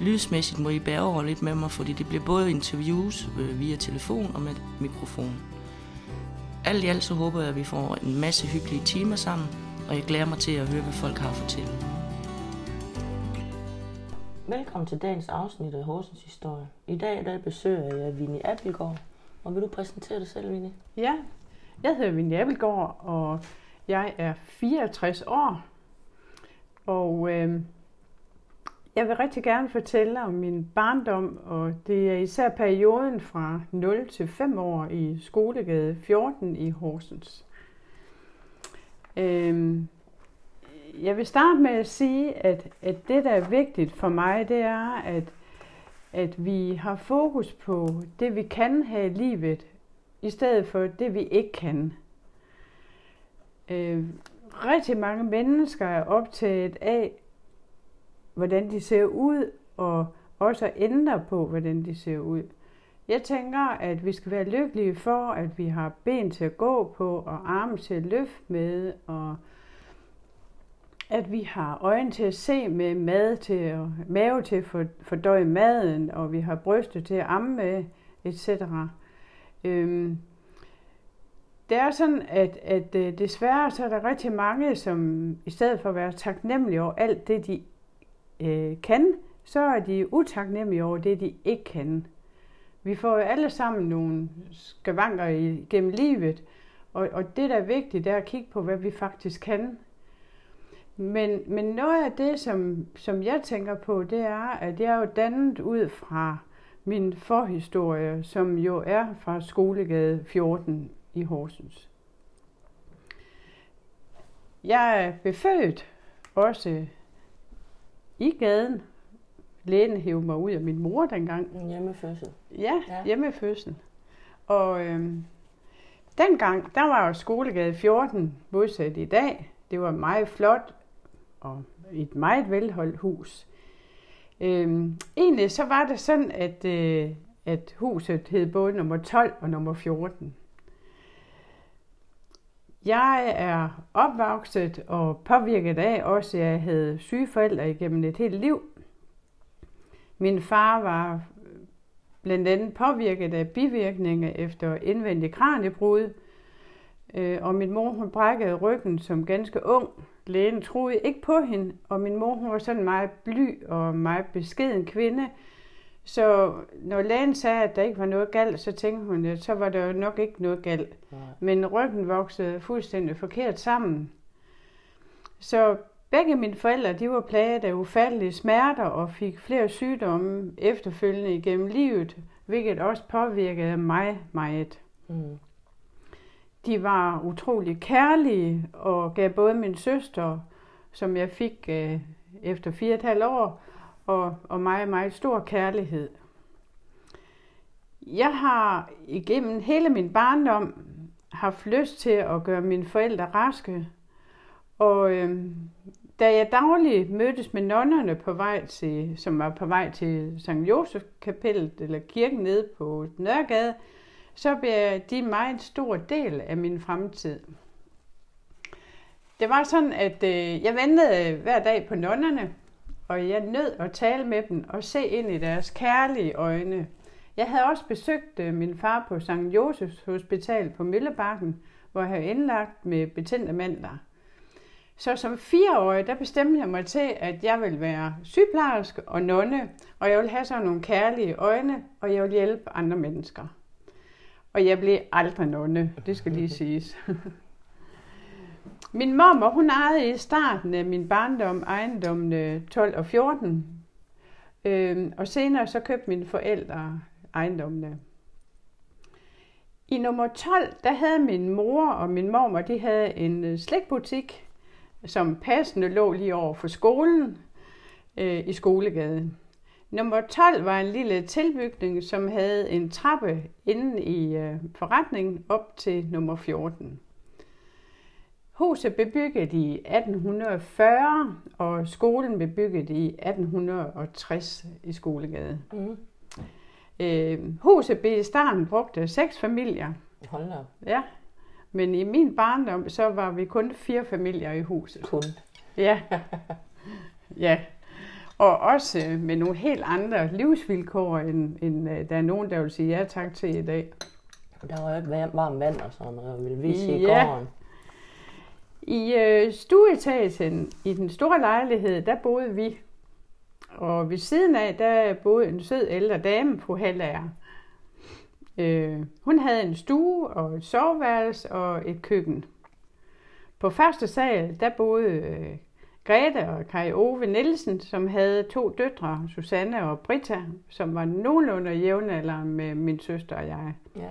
Lydsmæssigt må I bære over lidt med mig, fordi det bliver både interviews øh, via telefon og med mikrofon. Alt i alt så håber jeg, at vi får en masse hyggelige timer sammen, og jeg glæder mig til at høre, hvad folk har at fortælle. Velkommen til dagens afsnit af Horsens Historie. I dag der besøger jeg Vinnie Appelgaard. Og vil du præsentere dig selv, Vinnie? Ja, jeg hedder Vinnie Appelgaard, og jeg er 64 år. Og øh, jeg vil rigtig gerne fortælle om min barndom, og det er især perioden fra 0 til 5 år i Skolegade 14 i Horsens. Øhm, jeg vil starte med at sige, at, at det, der er vigtigt for mig, det er, at, at vi har fokus på det, vi kan have i livet, i stedet for det, vi ikke kan. Øh, rigtig mange mennesker er optaget af, hvordan de ser ud, og også at ændre på, hvordan de ser ud. Jeg tænker, at vi skal være lykkelige for, at vi har ben til at gå på, og arme til at løfte med, og at vi har øjne til at se med, mad til, og mave til at fordøje maden, og vi har bryster til at amme med, etc. Øhm, det er sådan, at, at øh, desværre så er der rigtig mange, som i stedet for at være taknemmelige over alt det, de øh, kan, så er de utaknemmelige over det, de ikke kan. Vi får jo alle sammen nogle skavanker gennem livet, og, og det, der er vigtigt, det er at kigge på, hvad vi faktisk kan. Men, men noget af det, som, som jeg tænker på, det er, at jeg er jo dannet ud fra min forhistorie, som jo er fra Skolegade 14 i Horsens. Jeg er befødt også i gaden. Lægen hævde mig ud af min mor dengang. Hjemmefødsel. Ja, ja. hjemmefødsel. Og øhm, dengang, der var jo Skolegade 14 modsat i dag. Det var meget flot og et meget velholdt hus. Øhm, egentlig så var det sådan, at, øh, at huset hed både nummer 12 og nummer 14. Jeg er opvokset og påvirket af også, at jeg havde syge forældre igennem et helt liv. Min far var blandt andet påvirket af bivirkninger efter indvendig kraniebrud, øh, og min mor hun brækkede ryggen som ganske ung. Lægen troede ikke på hende, og min mor hun var sådan meget bly og meget beskeden kvinde, så når lægen sagde, at der ikke var noget galt, så tænkte hun, at så var der jo nok ikke noget galt. Nej. Men ryggen voksede fuldstændig forkert sammen. Så begge mine forældre, de var plaget af ufattelige smerter og fik flere sygdomme efterfølgende igennem livet, hvilket også påvirkede mig meget. Mm. De var utrolig kærlige og gav både min søster, som jeg fik øh, efter fire og et halvt år, og, og meget, meget stor kærlighed. Jeg har igennem hele min barndom haft lyst til at gøre mine forældre raske. Og øh, da jeg dagligt mødtes med nonnerne på vej til, som var på vej til St. Josef kapellet eller kirken nede på Nørregade, så blev de en meget stor del af min fremtid. Det var sådan, at øh, jeg ventede øh, hver dag på nonnerne, og jeg nød at tale med dem og se ind i deres kærlige øjne. Jeg havde også besøgt øh, min far på St. Josefs Hospital på Møllebakken, hvor jeg havde indlagt med betændte mandler. Så som fireårig, der bestemte jeg mig til, at jeg ville være sygeplejerske og nonne, og jeg ville have sådan nogle kærlige øjne, og jeg ville hjælpe andre mennesker. Og jeg blev aldrig nonne, det skal lige siges. Min mormor, hun ejede i starten af min barndom ejendommene 12 og 14. Øhm, og senere så købte mine forældre ejendommene. I nummer 12, der havde min mor og min mormor, de havde en øh, slikbutik, som passende lå lige over for skolen øh, i skolegaden. Nummer 12 var en lille tilbygning, som havde en trappe inde i øh, forretningen op til nummer 14. Huset blev bygget i 1840, og skolen blev bygget i 1860 i Skolegade. Mm. Øh, huset blev i starten brugt af seks familier. Hold da. Ja, men i min barndom, så var vi kun fire familier i huset. Kun. Ja. ja. Og også med nogle helt andre livsvilkår, end, end øh, der er nogen, der vil sige ja tak til i dag. Der var jo ikke varm- varmt vand og sådan noget, vil vi sige i Ja. gården. I øh, stueetagen i den store lejlighed, der boede vi. Og ved siden af, der boede en sød ældre dame, på Hallager. Øh, hun havde en stue og et soveværelse og et køkken. På første sal, der boede øh, Grete og Kai Ove Nielsen, som havde to døtre, Susanne og Britta, som var nogenlunde jævnaldrende med min søster og jeg. Ja.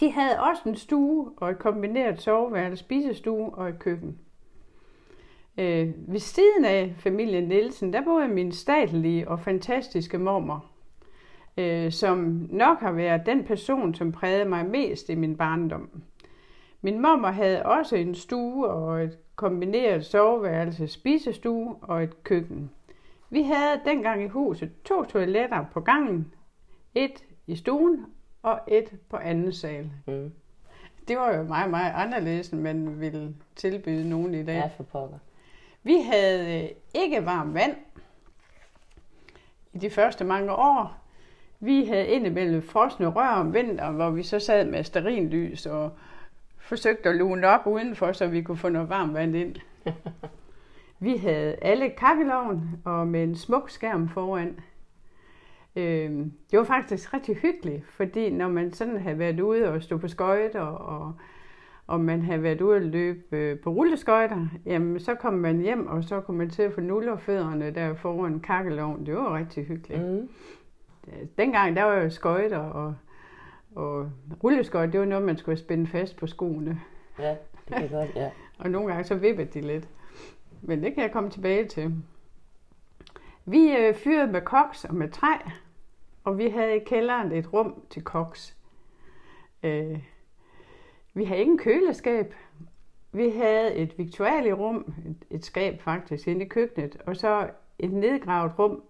De havde også en stue og et kombineret soveværelse, spisestue og et køkken. Øh, ved siden af familien Nielsen, der boede min statlige og fantastiske mormor, øh, som nok har været den person, som prægede mig mest i min barndom. Min mormor havde også en stue og et kombineret soveværelse, spisestue og et køkken. Vi havde dengang i huset to toiletter på gangen, et i stuen og et på anden sal. Mm. Det var jo meget, meget anderledes, end man ville tilbyde nogen i dag. Ja, for pokker. Vi havde øh, ikke varmt vand i de første mange år. Vi havde indimellem frosne rør om vinteren, hvor vi så sad med sterinlys og forsøgte at lune op udenfor, så vi kunne få noget varmt vand ind. Vi havde alle kakkeloven og med en smuk skærm foran. Øh, det var faktisk rigtig hyggeligt, fordi når man sådan havde været ude og stå på skøjter, og, og man havde været ude og løbe øh, på rulleskøjter, jamen så kom man hjem, og så kunne man til at få nullerfødderne der foran kakkeloven. Det var rigtig hyggeligt. Mm. Dengang der var jo skøjter, og, og rulleskøjter, det var noget, man skulle spænde fast på skoene. Ja, det kan godt, ja. Og nogle gange så vippede de lidt. Men det kan jeg komme tilbage til. Vi øh, fyrede med koks og med træ, og vi havde i kælderen et rum til koks. Øh, vi havde ingen køleskab. Vi havde et viktualierum, et, et skab faktisk, inde i køkkenet, og så et nedgravet rum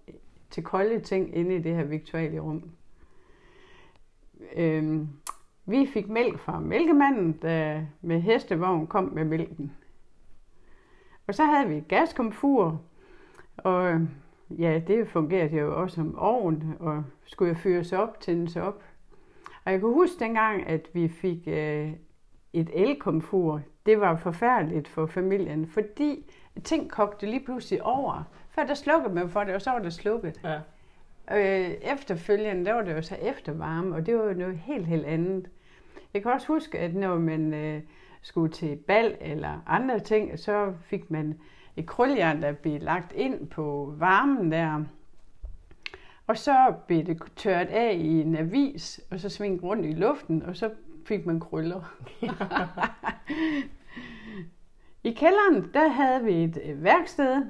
til kolde ting inde i det her viktualierum. Øh, vi fik mælk fra mælkemanden, der med hestevogn kom med mælken. Og så havde vi et gaskomfur, og ja, det fungerede jo også som ovn, og skulle jo fyres op, tændes op. Og jeg kan huske dengang, at vi fik øh, et elkomfur. Det var forfærdeligt for familien, fordi ting kogte lige pludselig over. Før der slukkede man for det, og så var det slukket. ja. Øh, efterfølgende, der var det jo så eftervarme, og det var jo noget helt, helt andet. Jeg kan også huske, at når man øh, skulle til bal eller andre ting, så fik man et krøljern, der blev lagt ind på varmen der. Og så blev det tørret af i en avis, og så svinget rundt i luften, og så fik man krøller. I kælderen, der havde vi et øh, værksted.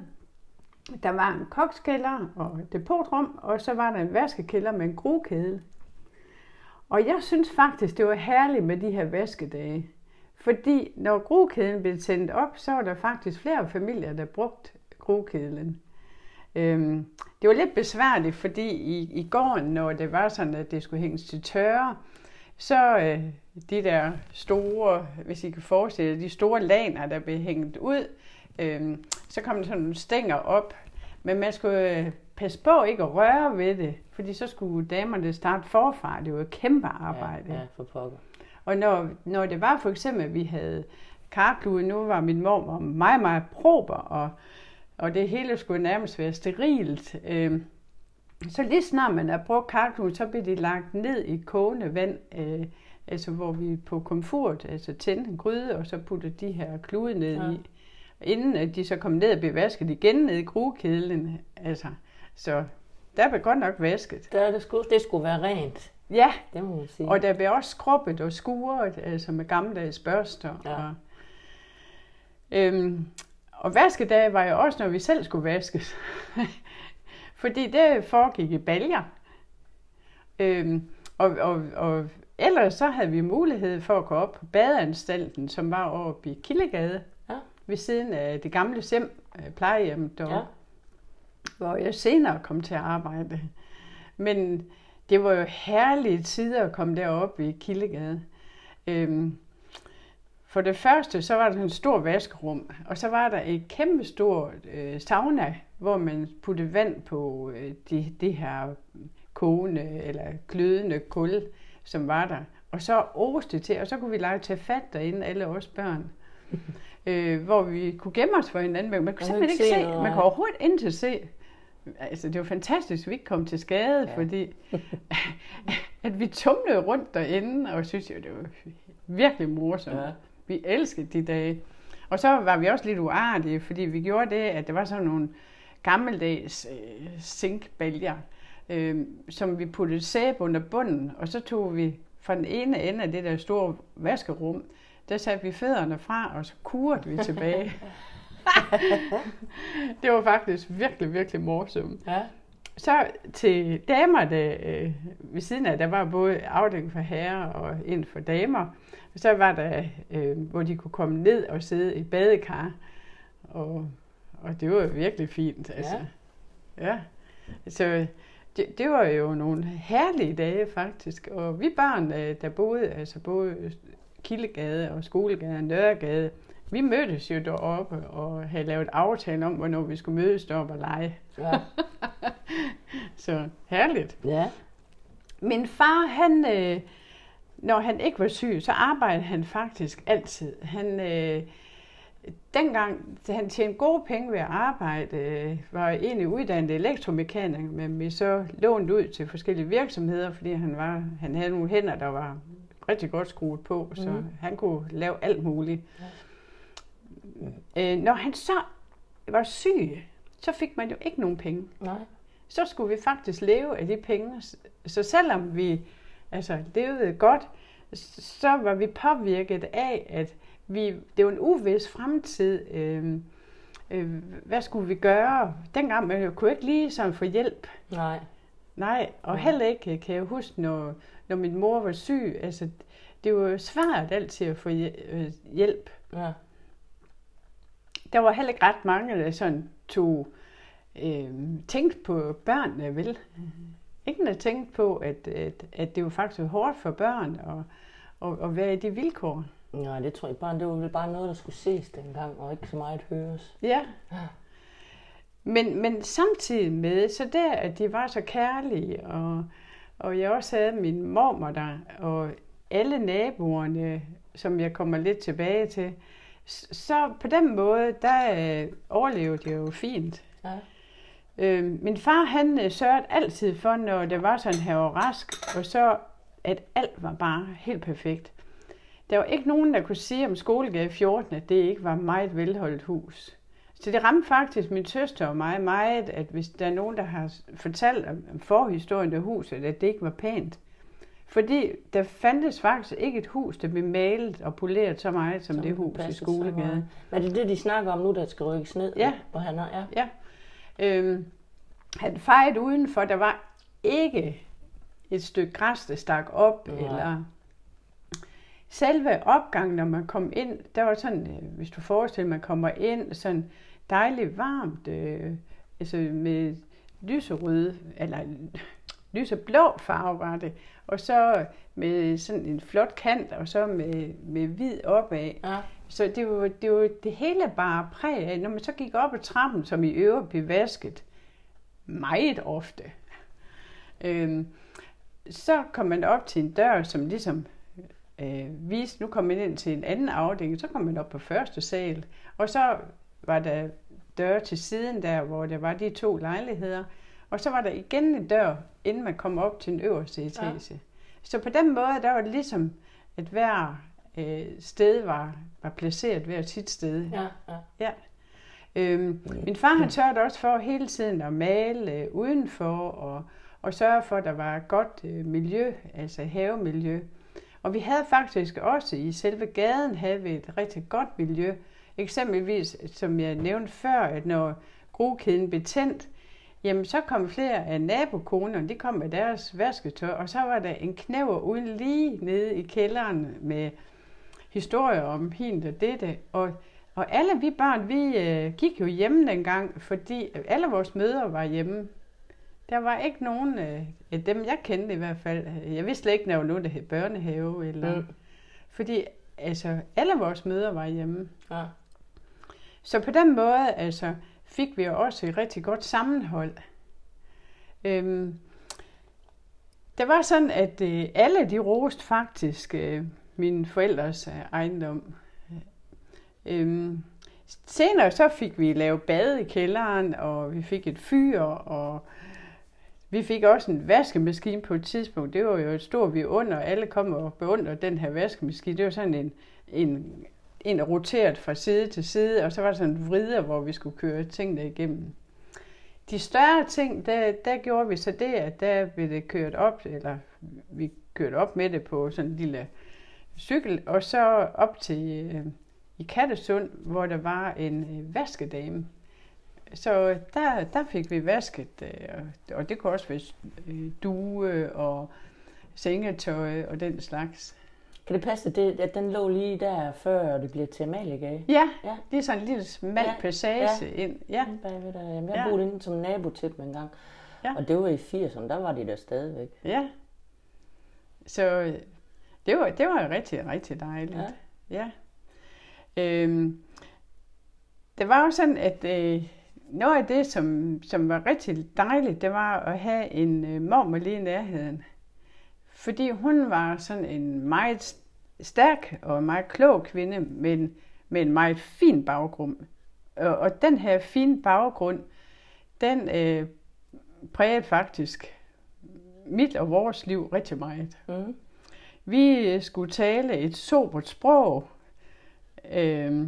Der var en kokskælder og et depotrum, og så var der en vaskekælder med en grokedel. Og jeg synes faktisk, det var herligt med de her vaskedage. Fordi når grokæden blev tændt op, så var der faktisk flere familier, der brugte grokedlen. Øhm, det var lidt besværligt, fordi i, i gården, når det var sådan, at det skulle hænges til tørre, så øh, de der store, hvis I kan forestille jer, de store laner, der blev hængt ud, øh, så kom der sådan nogle stænger op. Men man skulle øh, passe på ikke at røre ved det, fordi så skulle damerne starte forfra. Det var et kæmpe arbejde. Ja, ja, for pokker. Og når, når det var for eksempel, at vi havde karklude, nu var min mor meget, meget prober, og, og det hele skulle nærmest være sterilt. Øh, så lige snart man har brugt karklude, så bliver det lagt ned i kogende vand, øh, altså hvor vi på komfort, altså tændte en gryde, og så putter de her klude ned Ja. i. Inden at de så kom ned og blev vasket igen ned i gruekedlen. Altså, så der blev godt nok vasket. Der er det, skulle, det skulle være rent, Ja, det må man sige. og der blev også skrubbet og skuret, altså med gammeldags børster. Ja. Og, øhm, og vaskedage var jo også, når vi selv skulle vaskes. Fordi det foregik i baljer. Øhm, og, og, og ellers så havde vi mulighed for at gå op på badeanstalten, som var oppe i Kildegade, Ja. ved siden af det gamle Sim øh, plejehjem deroppe, Ja. ja. hvor jeg senere kom til at arbejde. Men det var jo herlige tider at komme derop i Kildegade. Øhm, for det første, så var der en stor vaskerum, og så var der et kæmpe stort øh, sauna, hvor man puttede vand på øh, de, de her kogende eller glødende kul, som var der. Og så oste til, og så kunne vi lege til fat derinde, alle os børn. øh, hvor vi kunne gemme os for hinanden, men man kunne simpelthen ikke se se, man kunne overhovedet ikke se. Altså, det var fantastisk, at vi ikke kom til skade, Ja. fordi at vi tumlede rundt derinde, og synes jo, det var virkelig morsomt. Ja. Vi elskede de dage. Og så var vi også lidt uartige, fordi vi gjorde det, at der var sådan nogle gammeldags øh, zinkbælger, øh, som vi puttede sæbe under bunden, og så tog vi fra den ene ende af det der store vaskerum, der satte vi fødderne fra, og så kurede vi tilbage. det var faktisk virkelig, virkelig morsomt. Ja. Så til damerne øh, ved siden af, der var både afdeling for herrer og en for damer. Og så var der, øh, hvor de kunne komme ned og sidde i badekar. Og, og det var virkelig fint. Altså. Ja. ja. Så det, det var jo nogle herlige dage faktisk. Og vi børn, øh, der boede, altså både Kildegade og Skolegade og Nørregade, vi mødtes jo deroppe og havde lavet aftale om, hvornår vi skulle mødes deroppe og lege. Ja. Så herligt. ja. Min far, han, øh, når han ikke var syg, så arbejdede han faktisk altid. Han, øh, dengang da han tjente gode penge ved at arbejde, øh, var egentlig uddannet elektromekaniker, men vi så lånt ud til forskellige virksomheder, fordi han, var, han havde nogle hænder, der var rigtig godt skruet på, så Mhm. han kunne lave alt muligt. Øh, når han så var syg, så fik man jo ikke nogen penge Nej. så skulle vi faktisk leve af de penge. Så selvom vi altså, levede godt, så var vi påvirket af, at vi, det var en uvis fremtid. Øh, øh, hvad skulle vi gøre? Dengang man jo kunne ikke lige sådan få hjælp. Nej. Nej, og Ja. heller ikke kan jeg huske, når, når min mor var syg. Altså, det var svært altid at få øh, hjælp. Ja. Der var heller ikke ret mange, der sådan tog øh, tænkte på børnene, vel? Ingen der tænkte på, at, at, at det var faktisk hårdt for børn at, at, at være i de vilkår. Nej, det tror jeg bare, det var vel bare noget, der skulle ses dengang, og ikke så meget høres. Ja. Men, men samtidig med, så der, at de var så kærlige, og, og jeg også havde min mormor der, og alle naboerne, som jeg kommer lidt tilbage til, så på den måde, der øh, overlevede jeg jo fint. Ja. Øh, min far, han øh, sørgede altid for, når det var sådan her var rask, og så, at alt var bare helt perfekt. Der var ikke nogen, der kunne sige om skolegade 14, at det ikke var et meget velholdt hus. Så det ramte faktisk min søster og mig meget, at hvis der er nogen, der har fortalt om om forhistorien af huset, at det ikke var pænt. Fordi der fandtes faktisk ikke et hus, der blev malet og poleret så meget som, som det hus i Skolegade. Men er det det, de snakker om nu, der skal rykkes ned? Ja. Hvor han er, ja. Ja. Øhm, han fejede udenfor, der var ikke et stykke græs, der stak op. Nej. eller selve opgangen, når man kom ind, der var sådan, øh, hvis du forestiller, man kommer ind, sådan dejligt varmt, øh, altså med lyserøde, eller lyseblå farve var det, og så med sådan en flot kant, og så med, med hvid opad. Ja. Så det var, det var det hele bare præg af, når man så gik op ad trappen, som i øvrigt blev vasket meget ofte, øhm, så kom man op til en dør, som ligesom øh, viste, nu kom man ind til en anden afdeling, så kom man op på første sal, og så var der dør til siden der, hvor der var de to lejligheder, og så var der igen en dør, inden man kom op til den øverste etage. Ja. Så på den måde, der var det ligesom, at hver øh, sted var, var placeret hver sit sted. Ja, ja. Øhm, min far han sørgede også for hele tiden at male øh, udenfor og, og sørge for, at der var et godt øh, miljø, altså havemiljø. Og vi havde faktisk også i selve gaden havde vi et rigtig godt miljø. Eksempelvis, som jeg nævnte før, at når grokæden blev tændt, jamen så kom flere af nabokonerne, de kom med deres vasketøj, og så var der en knæver uden lige nede i kælderen med historier om hende og dette. Og, og alle vi børn, vi øh, gik jo hjemme dengang, fordi alle vores mødre var hjemme. Der var ikke nogen øh, af dem, jeg kendte i hvert fald. Jeg vidste slet ikke, når der var nogen, der hed børnehave. Eller, mm. Fordi altså, alle vores mødre var hjemme. Ja. Så på den måde altså, fik vi også et rigtig godt sammenhold. Øhm, det var sådan, at øh, alle de roste faktisk øh, mine forældres øh, ejendom. Øhm, senere så fik vi lavet bad i kælderen, og vi fik et fyr, og vi fik også en vaskemaskine på et tidspunkt. Det var jo et stort vi under. Alle kom og beundrede den her vaskemaskine. Det var sådan en, en, en roteret fra side til side, og så var der sådan en vrider, hvor vi skulle køre tingene igennem. De større ting, der, der gjorde vi så det, at der blev det kørt op, eller vi kørte op med det på sådan en lille cykel, og så op til øh, i Kattesund, hvor der var en øh, vaskedame. Så øh, der, der fik vi vasket, øh, og det kunne også være øh, due og sengetøj og den slags. Kan det passe, det, at den lå lige der, før det bliver til Amaliegade? Ja, ja, det er sådan en lille smal ja, passage ja. ind. Ja. Bagved der. Jamen, jeg ja. boede inde som nabo til dem en gang. Ja. Og det var i 80'erne, der var de der stadigvæk. Ja. Så det var, det var rigtig, rigtig dejligt. Ja. ja. Øhm, det var jo sådan, at øh, noget af det, som, som var rigtig dejligt, det var at have en øh, mormor lige i nærheden. Fordi hun var sådan en meget stærk og meget klog kvinde, men med en meget fin baggrund. Og, og den her fine baggrund, den øh, prægede faktisk mit og vores liv rigtig meget. Mm. Vi skulle tale et sobert sprog. Øh,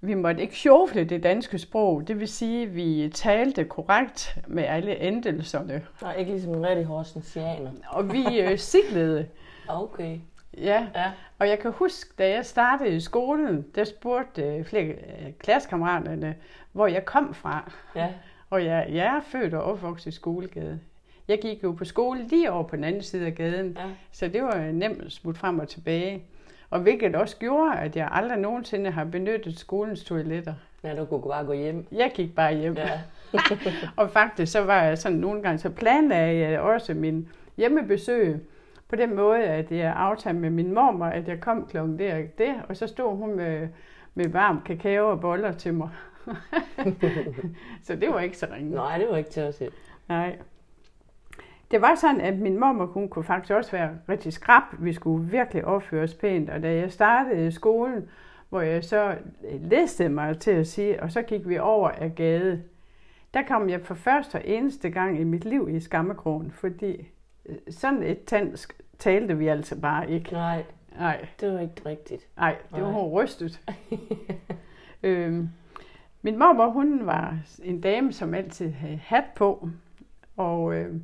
vi måtte ikke sjofle det danske sprog, det vil sige, at vi talte korrekt med alle endelserne. Nej, ikke ligesom en rigtig horsensianer. Og vi øh, siglede. Okay. Ja. ja, og jeg kan huske, da jeg startede i skolen, der spurgte øh, flere øh, klassekammeraterne, hvor jeg kom fra. Ja. Og jeg, jeg er født og opvokset i skolegade. Jeg gik jo på skole lige over på den anden side af gaden, ja. så det var nemt at smutte frem og tilbage. Og hvilket også gjorde, at jeg aldrig nogensinde har benyttet skolens toiletter. Ja, du kunne bare gå hjem. Jeg gik bare hjem. Ja. og faktisk så var jeg sådan nogle gange, så planlagde jeg også min hjemmebesøg på den måde, at jeg aftalte med min mormor, at jeg kom klokken der og det, og så stod hun med, med varm kakao og boller til mig. så det var ikke så ringe. Nej, det var ikke til at se. Nej det var sådan, at min mormor hun kunne faktisk også være rigtig skrab. Vi skulle virkelig opføre os pænt. Og da jeg startede i skolen, hvor jeg så læste mig til at sige, og så gik vi over af gade, der kom jeg for første og eneste gang i mit liv i skammekrogen, fordi øh, sådan et tandsk talte vi altså bare ikke. Nej, Nej. det var ikke rigtigt. Nej, det var hun rystet. øhm, min mormor, hun var en dame, som altid havde hat på, og øh,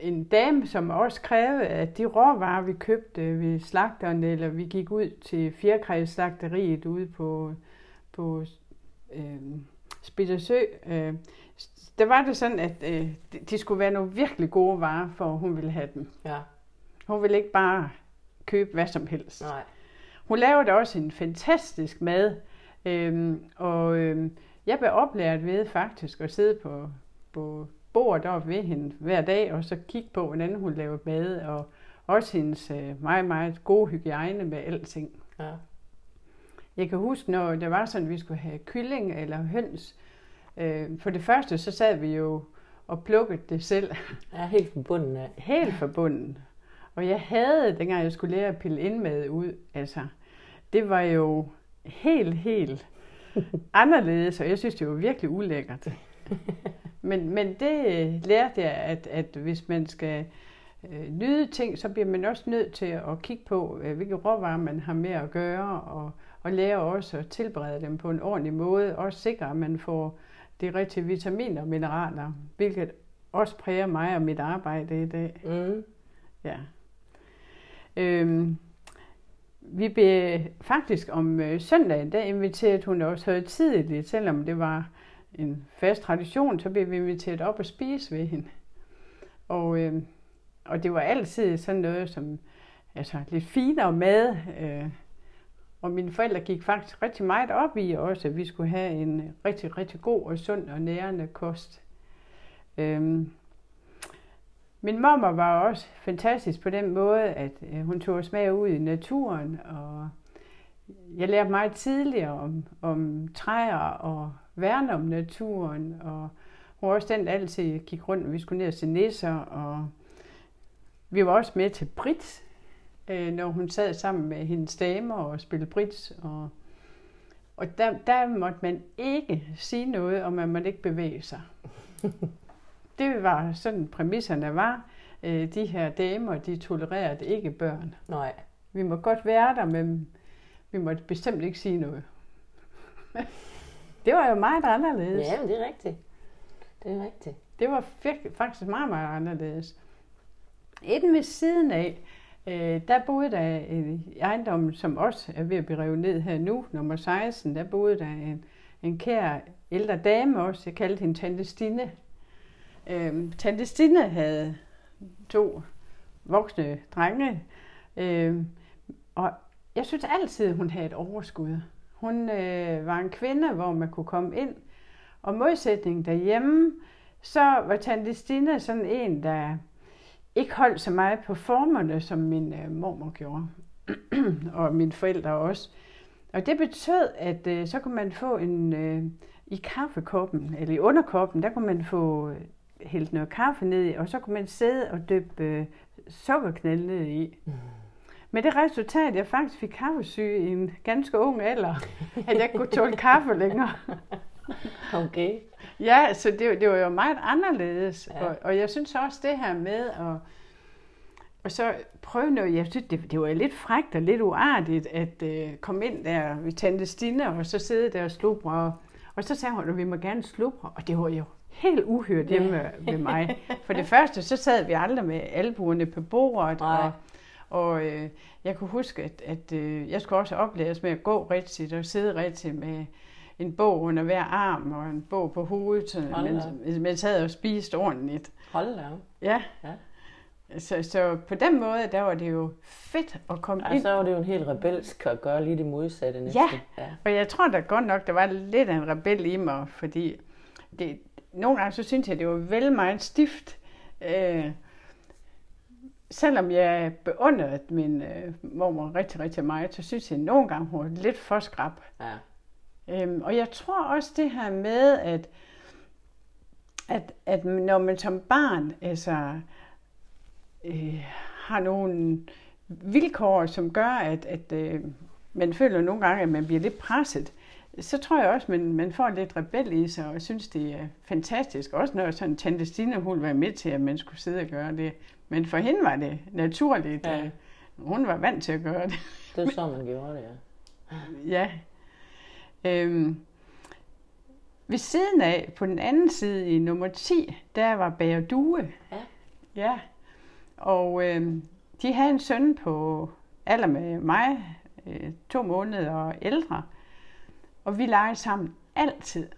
en dame, som også krævede, at de råvarer, vi købte ved slagteren, eller vi gik ud til fjerkræsslagteriet ude på, på øh, Spittersø, øh, der var det sådan, at øh, de skulle være nogle virkelig gode varer, for hun ville have dem. Ja. Hun ville ikke bare købe hvad som helst. Nej. Hun lavede også en fantastisk mad, øh, og øh, jeg blev oplært ved faktisk at sidde på, på bord deroppe ved hende hver dag, og så kigge på, hvordan hun laver mad, og også hendes øh, meget, meget gode hygiejne med alting. Ja. Jeg kan huske, når det var sådan, at vi skulle have kylling eller høns, øh, for det første, så sad vi jo og plukkede det selv. Ja, helt forbundet af. Helt forbundet. Og jeg havde, dengang jeg skulle lære at pille indmad ud, altså, det var jo helt, helt anderledes, og jeg synes, det var virkelig ulækkert. Men, men det øh, lærte jeg, at, at hvis man skal øh, nyde ting, så bliver man også nødt til at kigge på, øh, hvilke råvarer man har med at gøre, og, og lære også at tilberede dem på en ordentlig måde. Også sikre, at man får de rigtige vitaminer og mineraler, hvilket også præger mig og mit arbejde i dag. Mm. Ja. Øhm, vi blev faktisk om øh, søndagen, der inviterede hun også tidligt, selvom det var en fast tradition, så blev vi inviteret op og spise ved hende. Og, øh, og det var altid sådan noget som altså, lidt finere mad. Øh, og mine forældre gik faktisk rigtig meget op i også, at vi skulle have en rigtig, rigtig god og sund og nærende kost. Øhm, min mamma var også fantastisk på den måde, at øh, hun tog os med ud i naturen, og jeg lærte meget tidligere om, om træer og værne om naturen, og hun var også den, der altid gik rundt, når vi skulle ned og se nisser, og vi var også med til Brits, øh, når hun sad sammen med hendes damer og spillede Brits, og, og der, der måtte man ikke sige noget, og man måtte ikke bevæge sig. det var sådan præmisserne var. Øh, de her damer, de tolererede ikke børn. Nej. Vi må godt være der, men vi måtte bestemt ikke sige noget. Det var jo meget anderledes. Ja, men det er rigtigt. Det er rigtigt. Det var faktisk meget, meget anderledes. Inden ved siden af, øh, der boede der en ejendom, som også er ved at blive revet ned her nu, nummer 16. Der boede der en, en kær ældre dame også. Jeg kaldte hende Tante Stine. Øh, Tante Stine havde to voksne drenge. Øh, og jeg synes altid, hun havde et overskud. Hun øh, var en kvinde, hvor man kunne komme ind. Og modsætning derhjemme, så var Tante Stine sådan en, der ikke holdt så meget på formerne, som min øh, mormor gjorde. og mine forældre også. Og det betød, at øh, så kunne man få en... Øh, I kaffekoppen, eller i underkoppen, der kunne man få øh, hældt noget kaffe ned i, og så kunne man sidde og dyppe øh, sukkerknald ned i. Mm. Med det resultat, at jeg faktisk fik kaffesyge i en ganske ung alder, at jeg ikke kunne tåle kaffe længere. Okay. Ja, så det, det var jo meget anderledes. Ja. Og, og jeg synes også det her med at og så prøve noget, jeg synes, det, det var lidt frægt og lidt uartigt at uh, komme ind der ved Tante Stine, og så sidde der og slubre. Og, og så sagde hun, at vi må gerne slubre, og det var jo helt uhørt hjemme ved mig. For det første, så sad vi aldrig med albuerne på bordet, Nej. og, og øh, jeg kunne huske, at, at øh, jeg skulle også oplæres med at gå rigtigt og sidde rigtigt med en bog under hver arm og en bog på hovedet, mens man sad og spiste ordentligt. Hold da. Ja. ja. Så, så på den måde, der var det jo fedt at komme ja, ind. så var det jo en helt rebelsk at gøre lige det modsatte næsten. Ja, ja. og jeg tror da godt nok, der var lidt af en rebel i mig, fordi det, nogle gange så synes jeg, det var vel meget stift. Øh, selvom jeg beundrede min øh, mormor rigtig, rigtig meget, så synes jeg nogle gange, hun var lidt for skrab. Ja. Øhm, og jeg tror også det her med, at, at, at når man som barn altså, øh, har nogle vilkår, som gør, at, at øh, man føler nogle gange, at man bliver lidt presset, så tror jeg også, at man, man får lidt rebel i sig, og synes, det er fantastisk. Også når sådan Tante Stine, hun var med til, at man skulle sidde og gøre det. Men for hende var det naturligt. Ja. Øh, hun var vant til at gøre det. Det er så, man gjorde det, ja. Ja. Øhm, ved siden af, på den anden side i nummer 10, der var Bager Due. Ja. Ja. Og øhm, de havde en søn på alder med mig, øh, to måneder og ældre. Og vi legede sammen altid.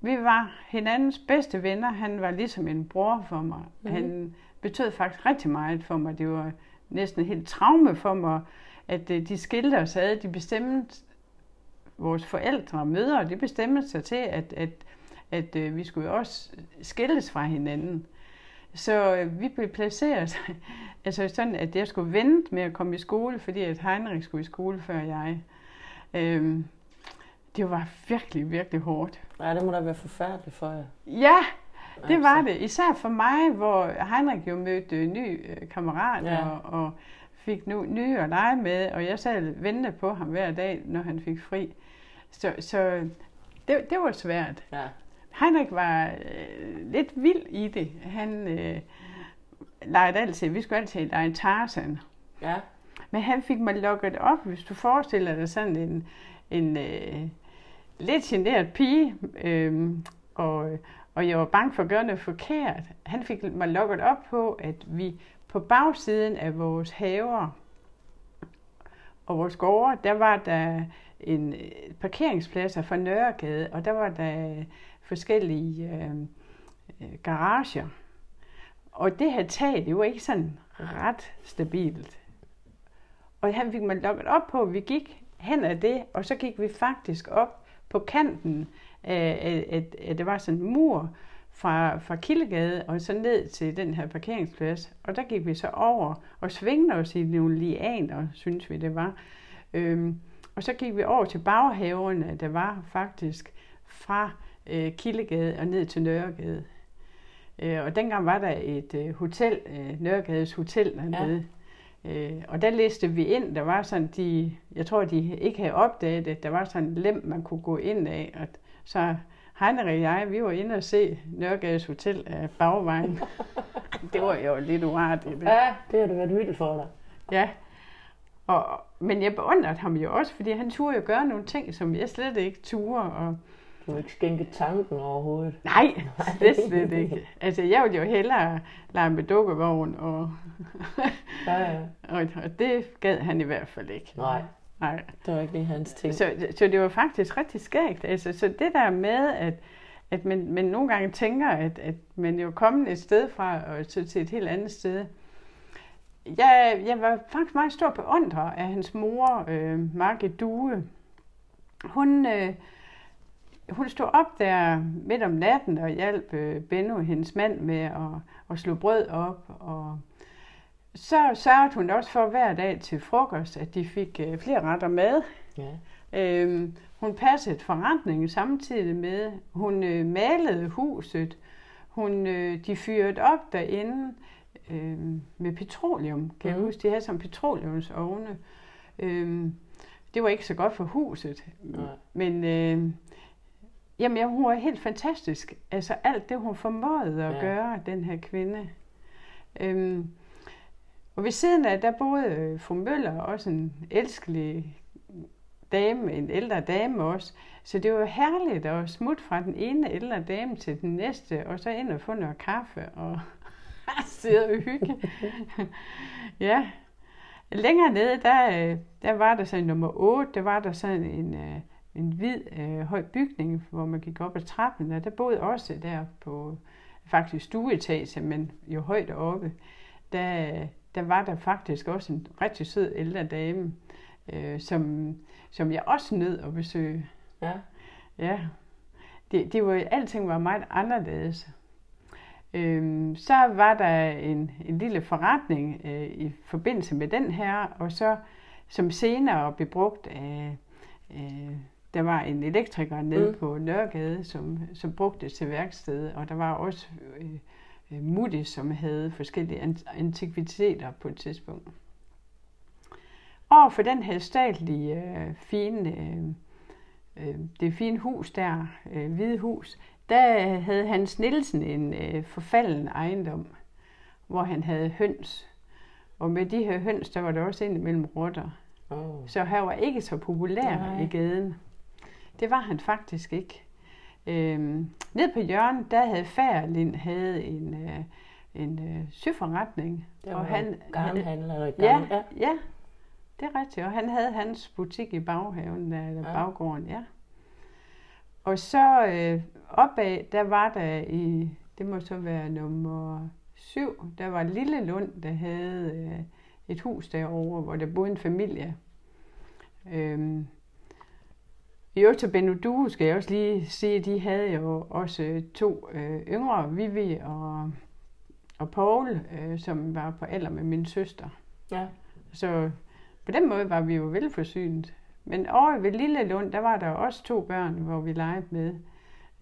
Vi var hinandens bedste venner. Han var ligesom en bror for mig. Mm. Han betød faktisk rigtig meget for mig. Det var næsten helt traume for mig, at øh, de skilte os ad. De bestemte, vores forældre og mødre, de bestemte sig til, at, at, at, at vi skulle også skilles fra hinanden. Så øh, vi blev placeret, altså sådan, at jeg skulle vente med at komme i skole, fordi at Heinrich skulle i skole før jeg. Øhm, det var virkelig, virkelig hårdt. Ja, det må da være forfærdeligt for jer. Ja, det var det. Især for mig, hvor Heinrich jo mødte ny øh, kammerat ja. og, og fik nu, nye at lege med, og jeg sad ventede på ham hver dag, når han fik fri. Så, så det, det var svært. Ja. Heinrich var øh, lidt vild i det. Han øh, legede altid, vi skulle altid lege Tarzan. Ja. Men han fik mig lukket op, hvis du forestiller dig sådan en, en øh, lidt generet pige, øh, og, og jeg var bange for at gøre noget forkert. Han fik mig lukket op på, at vi på bagsiden af vores haver Og vores gårde, der var der en parkeringsplads parkeringspladser for Nørregade, og der var der forskellige øh, øh, garager. Og det her tag, det var ikke sådan ret stabilt. Og han fik man lukket op på, vi gik hen ad det, og så gik vi faktisk op på kanten at, at der var sådan en mur fra, fra Kildegade og så ned til den her parkeringsplads. Og der gik vi så over og svingede os i nogle lianer, synes vi det var. Øhm, og så gik vi over til baghaverne, der var faktisk fra øh, Kildegade og ned til Nørregade. Øh, og dengang var der et øh, hotel, øh, Nørregades Hotel dernede. Ja. Øh, og der læste vi ind, der var sådan, de, jeg tror, de ikke havde opdaget det, der var sådan en lem, man kunne gå ind af. Og så Heinrich og jeg, vi var inde og se Nørregades Hotel af bagvejen. det var jo lidt uartigt. Ja, det har det været vildt for dig. Ja, og, men jeg beundrede ham jo også, fordi han turde jo gøre nogle ting, som jeg slet ikke turde. Og... Du må ikke skænke tanken overhovedet. Nej, slet, slet ikke. Altså, jeg ville jo hellere lege med dukkevogn, og... ja, ja. og, og det gad han i hvert fald ikke. Nej. Nej. Det var ikke lige hans ting. Så, så det var faktisk rigtig skægt. Altså, så det der med, at, at man, man nogle gange tænker, at, at man jo er kommet et sted fra og til, til et helt andet sted. Jeg, jeg var faktisk meget stor beundrer af hans mor, øh, Margit Due. Hun, øh, hun stod op der midt om natten og hjalp øh, Benno, hendes mand, med at, at slå brød op og så sørgede hun også for hver dag til frokost, at de fik øh, flere retter mad. Ja. Øhm, hun passede forretningen samtidig med. Hun øh, malede huset. Hun, øh, de fyrede op derinde øh, med petroleum. Kan mm. jeg huske, de havde som petroleumsovne. Øh, det var ikke så godt for huset. Nej. Men øh, jamen, ja, hun var helt fantastisk. Altså alt det, hun formåede at ja. gøre, den her kvinde. Øh, og ved siden af, der boede øh, fru Møller, også en elskelig dame, en ældre dame også. Så det var herligt at smutte fra den ene ældre dame til den næste, og så ind og få noget kaffe og sidde og hygge. ja. Længere nede, der, øh, der var der så nummer 8, der var der sådan en, øh, en hvid øh, høj bygning, hvor man gik op ad trappen, og der boede også der på faktisk stueetage, men jo højt oppe, der, der var der faktisk også en rigtig sød ældre dame, øh, som, som jeg også nød at besøge. Ja. Ja. Det, det var, alting var meget anderledes. Øhm, så var der en, en lille forretning øh, i forbindelse med den her, og så som senere blev brugt af, øh, der var en elektriker nede mm. på Nørregade, som, som brugte det til værksted, og der var også øh, Moody, som havde forskellige antikviteter på et tidspunkt. Og for den her statlige, øh, fine, øh, øh, det fine hus der, øh, hvide hus, der havde Hans Nielsen en øh, forfalden ejendom, hvor han havde høns. Og med de her høns, der var der også ind imellem rotter. Oh. Så han var ikke så populær Nej. i gaden. Det var han faktisk ikke. Øhm, ned på hjørnet, der havde Færlind havde en, øh, en øh, syforretning. Det var og han, garnhandler eller ja, ja, ja, det er rigtigt. Og han havde hans butik i baghaven, der, eller ja. baggården, ja. Og så øh, opad, der var der i, det må så være nummer syv, der var Lille Lund, der havde øh, et hus derovre, hvor der boede en familie. Øhm, i øvrigt til skal jeg også lige sige, at de havde jo også to øh, yngre, Vivi og, og Paul, øh, som var på alder med min søster. Ja. Så på den måde var vi jo velforsynet. Men over ved Lille Lund, der var der også to børn, hvor vi legede med.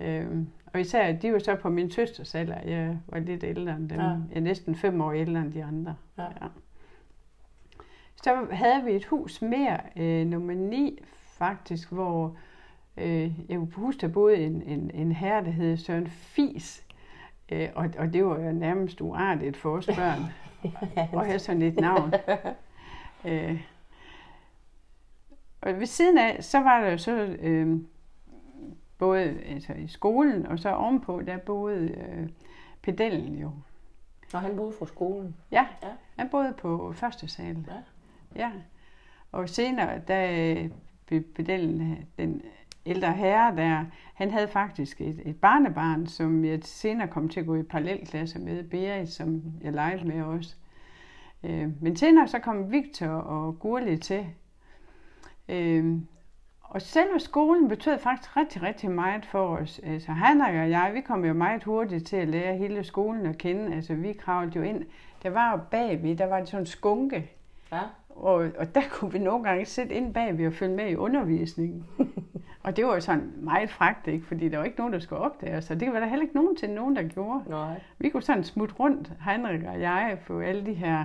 Øh, og især, de var så på min søsters alder. Jeg var lidt ældre end dem. Ja. Jeg er næsten fem år ældre end de andre. Ja. Ja. Så havde vi et hus mere, øh, nummer 9, faktisk, hvor øh, jeg kunne huske, der boede en, en, en herre, der hed Søren Fis, øh, og, og det var jo nærmest uartigt for os børn at have sådan et navn. øh, og ved siden af, så var der jo så øh, både altså i skolen, og så ovenpå, der boede øh, pedellen jo. Og han boede fra skolen? Ja, ja, han boede på første sal. Ja. ja. Og senere, der blev den, den ældre herre der, han havde faktisk et, et barnebarn, som jeg senere kom til at gå i parallelklasse med, Berit, som jeg legede med også. Øh, men senere så kom Victor og Gurli til. Øh, og selve skolen betød faktisk rigtig, rigtig meget for os. Altså han og jeg, vi kom jo meget hurtigt til at lære hele skolen at kende. Altså vi kravlede jo ind. Der var jo bagved, der var sådan en skunke. Ja. Og, og der kunne vi nogle gange sætte ind bagved og følge med i undervisningen. og det var jo sådan meget fragt, ikke? fordi der var ikke nogen, der skulle opdage os. Og det var der heller ikke nogen til nogen, der gjorde. Nej. Vi kunne sådan smutte rundt, Henrik og jeg, på alle de her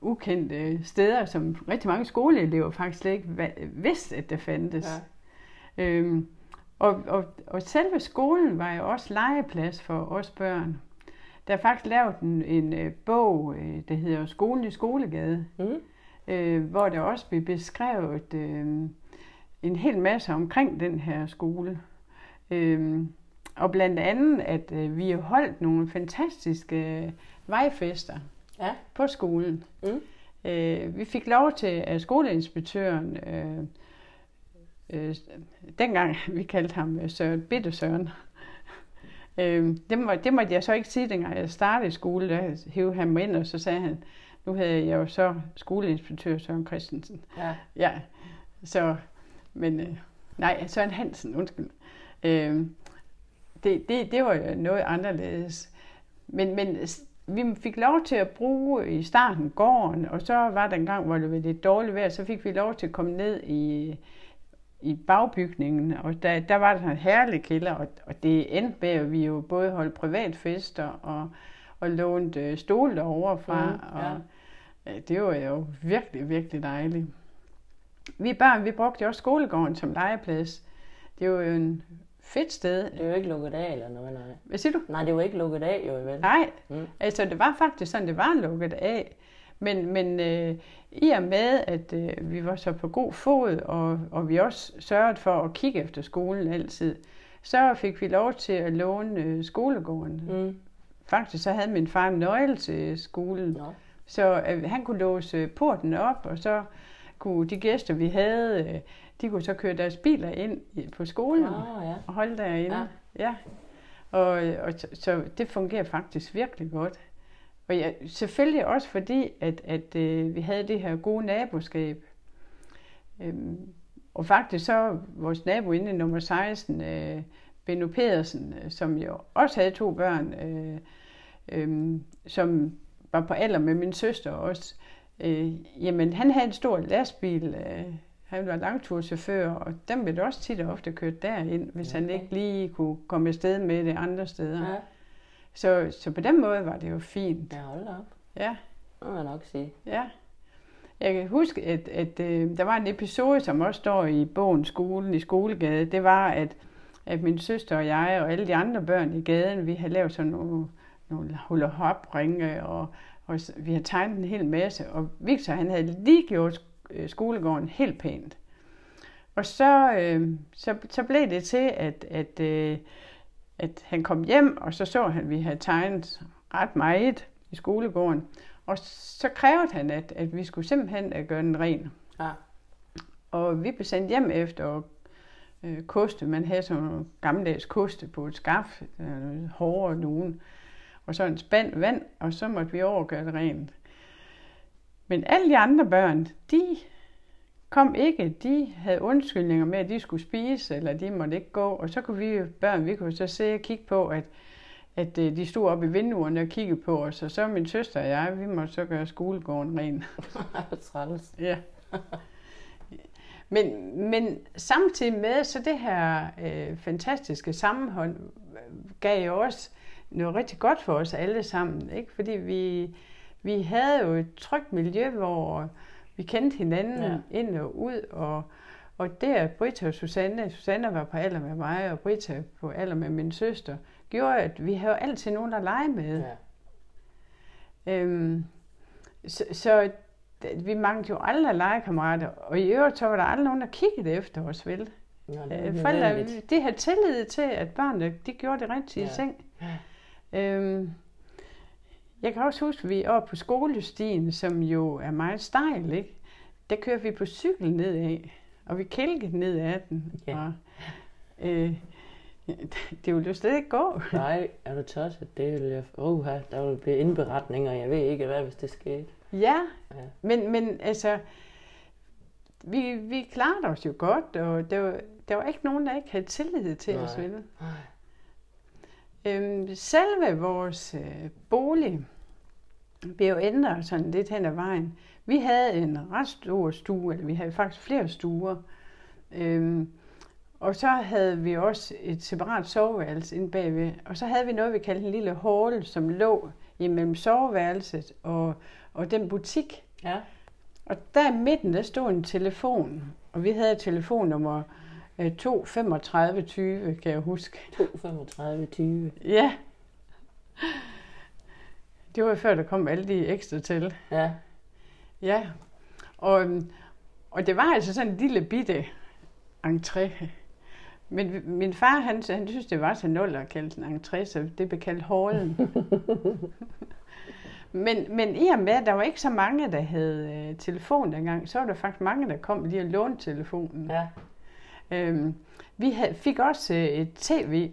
ukendte steder, som rigtig mange skoleelever faktisk slet ikke vidste, at der fandtes. Ja. Øhm, og, og, og selve skolen var jo også legeplads for os børn. Der er faktisk lavet en, en uh, bog, uh, der hedder Skolen i Skolegade, mm. Uh, hvor der også bliver beskrevet uh, en hel masse omkring den her skole. Uh, og blandt andet, at uh, vi har holdt nogle fantastiske vejfester ja. på skolen. Mm. Øh, vi fik lov til at skoleinspektøren, øh, øh, dengang vi kaldte ham øh, Søren, Bitte Søren, øh, det, må, det måtte jeg så ikke sige, dengang jeg startede i skole, der hævde ham ind, og så sagde han, nu havde jeg jo så skoleinspektør Søren Christensen. Ja. ja. Så, men øh, nej, Søren Hansen, undskyld. Øh, det, det, det var jo noget anderledes. Men, men vi fik lov til at bruge i starten gården, og så var der en gang, hvor det var lidt dårligt vejr, så fik vi lov til at komme ned i, i bagbygningen, og der, der var der en herlig kælder, og, og det endte med, at vi jo både holdt privatfester og, og lånte øh, stole derovre fra, mm, ja. og det var jo virkelig, virkelig dejligt. Vi børn, vi brugte også skolegården som legeplads. Det var jo en fedt sted. Det jo ikke lukket af eller noget, nej. Hvad siger du? Nej, det var ikke lukket af jo, vel? Nej, mm. altså det var faktisk sådan, det var lukket af. Men, men øh, i og med, at øh, vi var så på god fod, og, og vi også sørgede for at kigge efter skolen altid, så fik vi lov til at låne øh, skolegården. Mm. Faktisk så havde min far en nøgle til skolen, Nå. Så øh, han kunne låse porten op, og så kunne de gæster, vi havde, øh, de kunne så køre deres biler ind på skolen oh, ja. og holde derinde. Ja. ja. Og, og så, så det fungerer faktisk virkelig godt. Og ja, selvfølgelig også fordi, at, at øh, vi havde det her gode naboskab. Øhm, og faktisk så vores nabo inde i nummer 16, øh, Benno Pedersen, øh, som jo også havde to børn, øh, øh, som var på alder med min søster også, øh, jamen han havde en stor lastbil, øh, han var langturschauffør, og dem blev også tit og ofte kørt derind, hvis okay. han ikke lige kunne komme afsted med det andre steder. Ja. Så, så på den måde var det jo fint. Ja, hold op. Ja. Det må jeg nok sige. Ja. Jeg kan huske, at, at, at øh, der var en episode, som også står i bogen Skolen i Skolegade. Det var, at, at min søster og jeg og alle de andre børn i gaden, vi havde lavet sådan nogle, nogle hula hop ringe og, og vi havde tegnet en hel masse. Og Victor, han havde lige gjort øh, skolegården helt pænt. Og så, øh, så, så blev det til, at, at, øh, at han kom hjem, og så så han, at vi havde tegnet ret meget i skolegården. Og så krævede han, at, at vi skulle simpelthen at gøre den ren. Ja. Og vi blev sendt hjem efter øh, koste. Man havde sådan nogle gammeldags koste på et skaf, øh, hårdere nogen. Og så en spand vand, og så måtte vi overgøre det rent. Men alle de andre børn, de kom ikke. De havde undskyldninger med, at de skulle spise, eller de måtte ikke gå. Og så kunne vi børn, vi kunne så se og kigge på, at, at øh, de stod oppe i vinduerne og kiggede på os. Og så min søster og jeg, vi måtte så gøre skolegården ren. Træls. ja. Men, men samtidig med, så det her øh, fantastiske sammenhold gav jo også noget rigtig godt for os alle sammen. Ikke? Fordi vi, vi havde jo et trygt miljø, hvor vi kendte hinanden ja. ind og ud, og, og det at Britta og Susanne, Susanne var på alder med mig, og Britta på alder med min søster, gjorde, at vi havde altid nogen, der legede med. Ja. Øhm, så, så vi manglede jo aldrig legekammerater, og i øvrigt så var der aldrig nogen, der kiggede efter os, vel? Ja, øh, Forældre, de havde tillid til, at børnene de gjorde det rigtige ja. ting. Ja. Øhm, jeg kan også huske, at vi oppe på skolestien, som jo er meget stejl, ikke? der kørte vi på cykel nedad, og vi kælkede ned ad den. Ja. Og, øh, det ville jo slet ikke gå. Nej, er du tosset? Det vil jeg... Uha, der vil blive indberetninger, jeg ved ikke hvad, hvis det skete. Ja, Ja. men, men altså, vi, vi klarede os jo godt, og der var, der var ikke nogen, der ikke havde tillid til Nej. os, vel? Nej. Øhm, selve vores øh, bolig blev ændret sådan lidt hen ad vejen. Vi havde en ret stor stue, eller vi havde faktisk flere stuer. Øhm, og så havde vi også et separat soveværelse inde bagved. Og så havde vi noget, vi kaldte en lille hall, som lå imellem soveværelset og, og den butik. Ja. Og der i midten, der stod en telefon. Og vi havde telefonnummer 23520, kan jeg huske. 235 20. Ja. Det var før, der kom alle de ekstra til. Ja. Ja. Og, øhm, og det var altså sådan en lille bitte entré. Men min far, han, han synes, det var så nul at kalde den entré, så det blev kaldt hallen. men, men i og med, at der var ikke så mange, der havde øh, telefon dengang, så var der faktisk mange, der kom lige og lånte telefonen. Ja. Øhm, vi havde, fik også øh, et tv.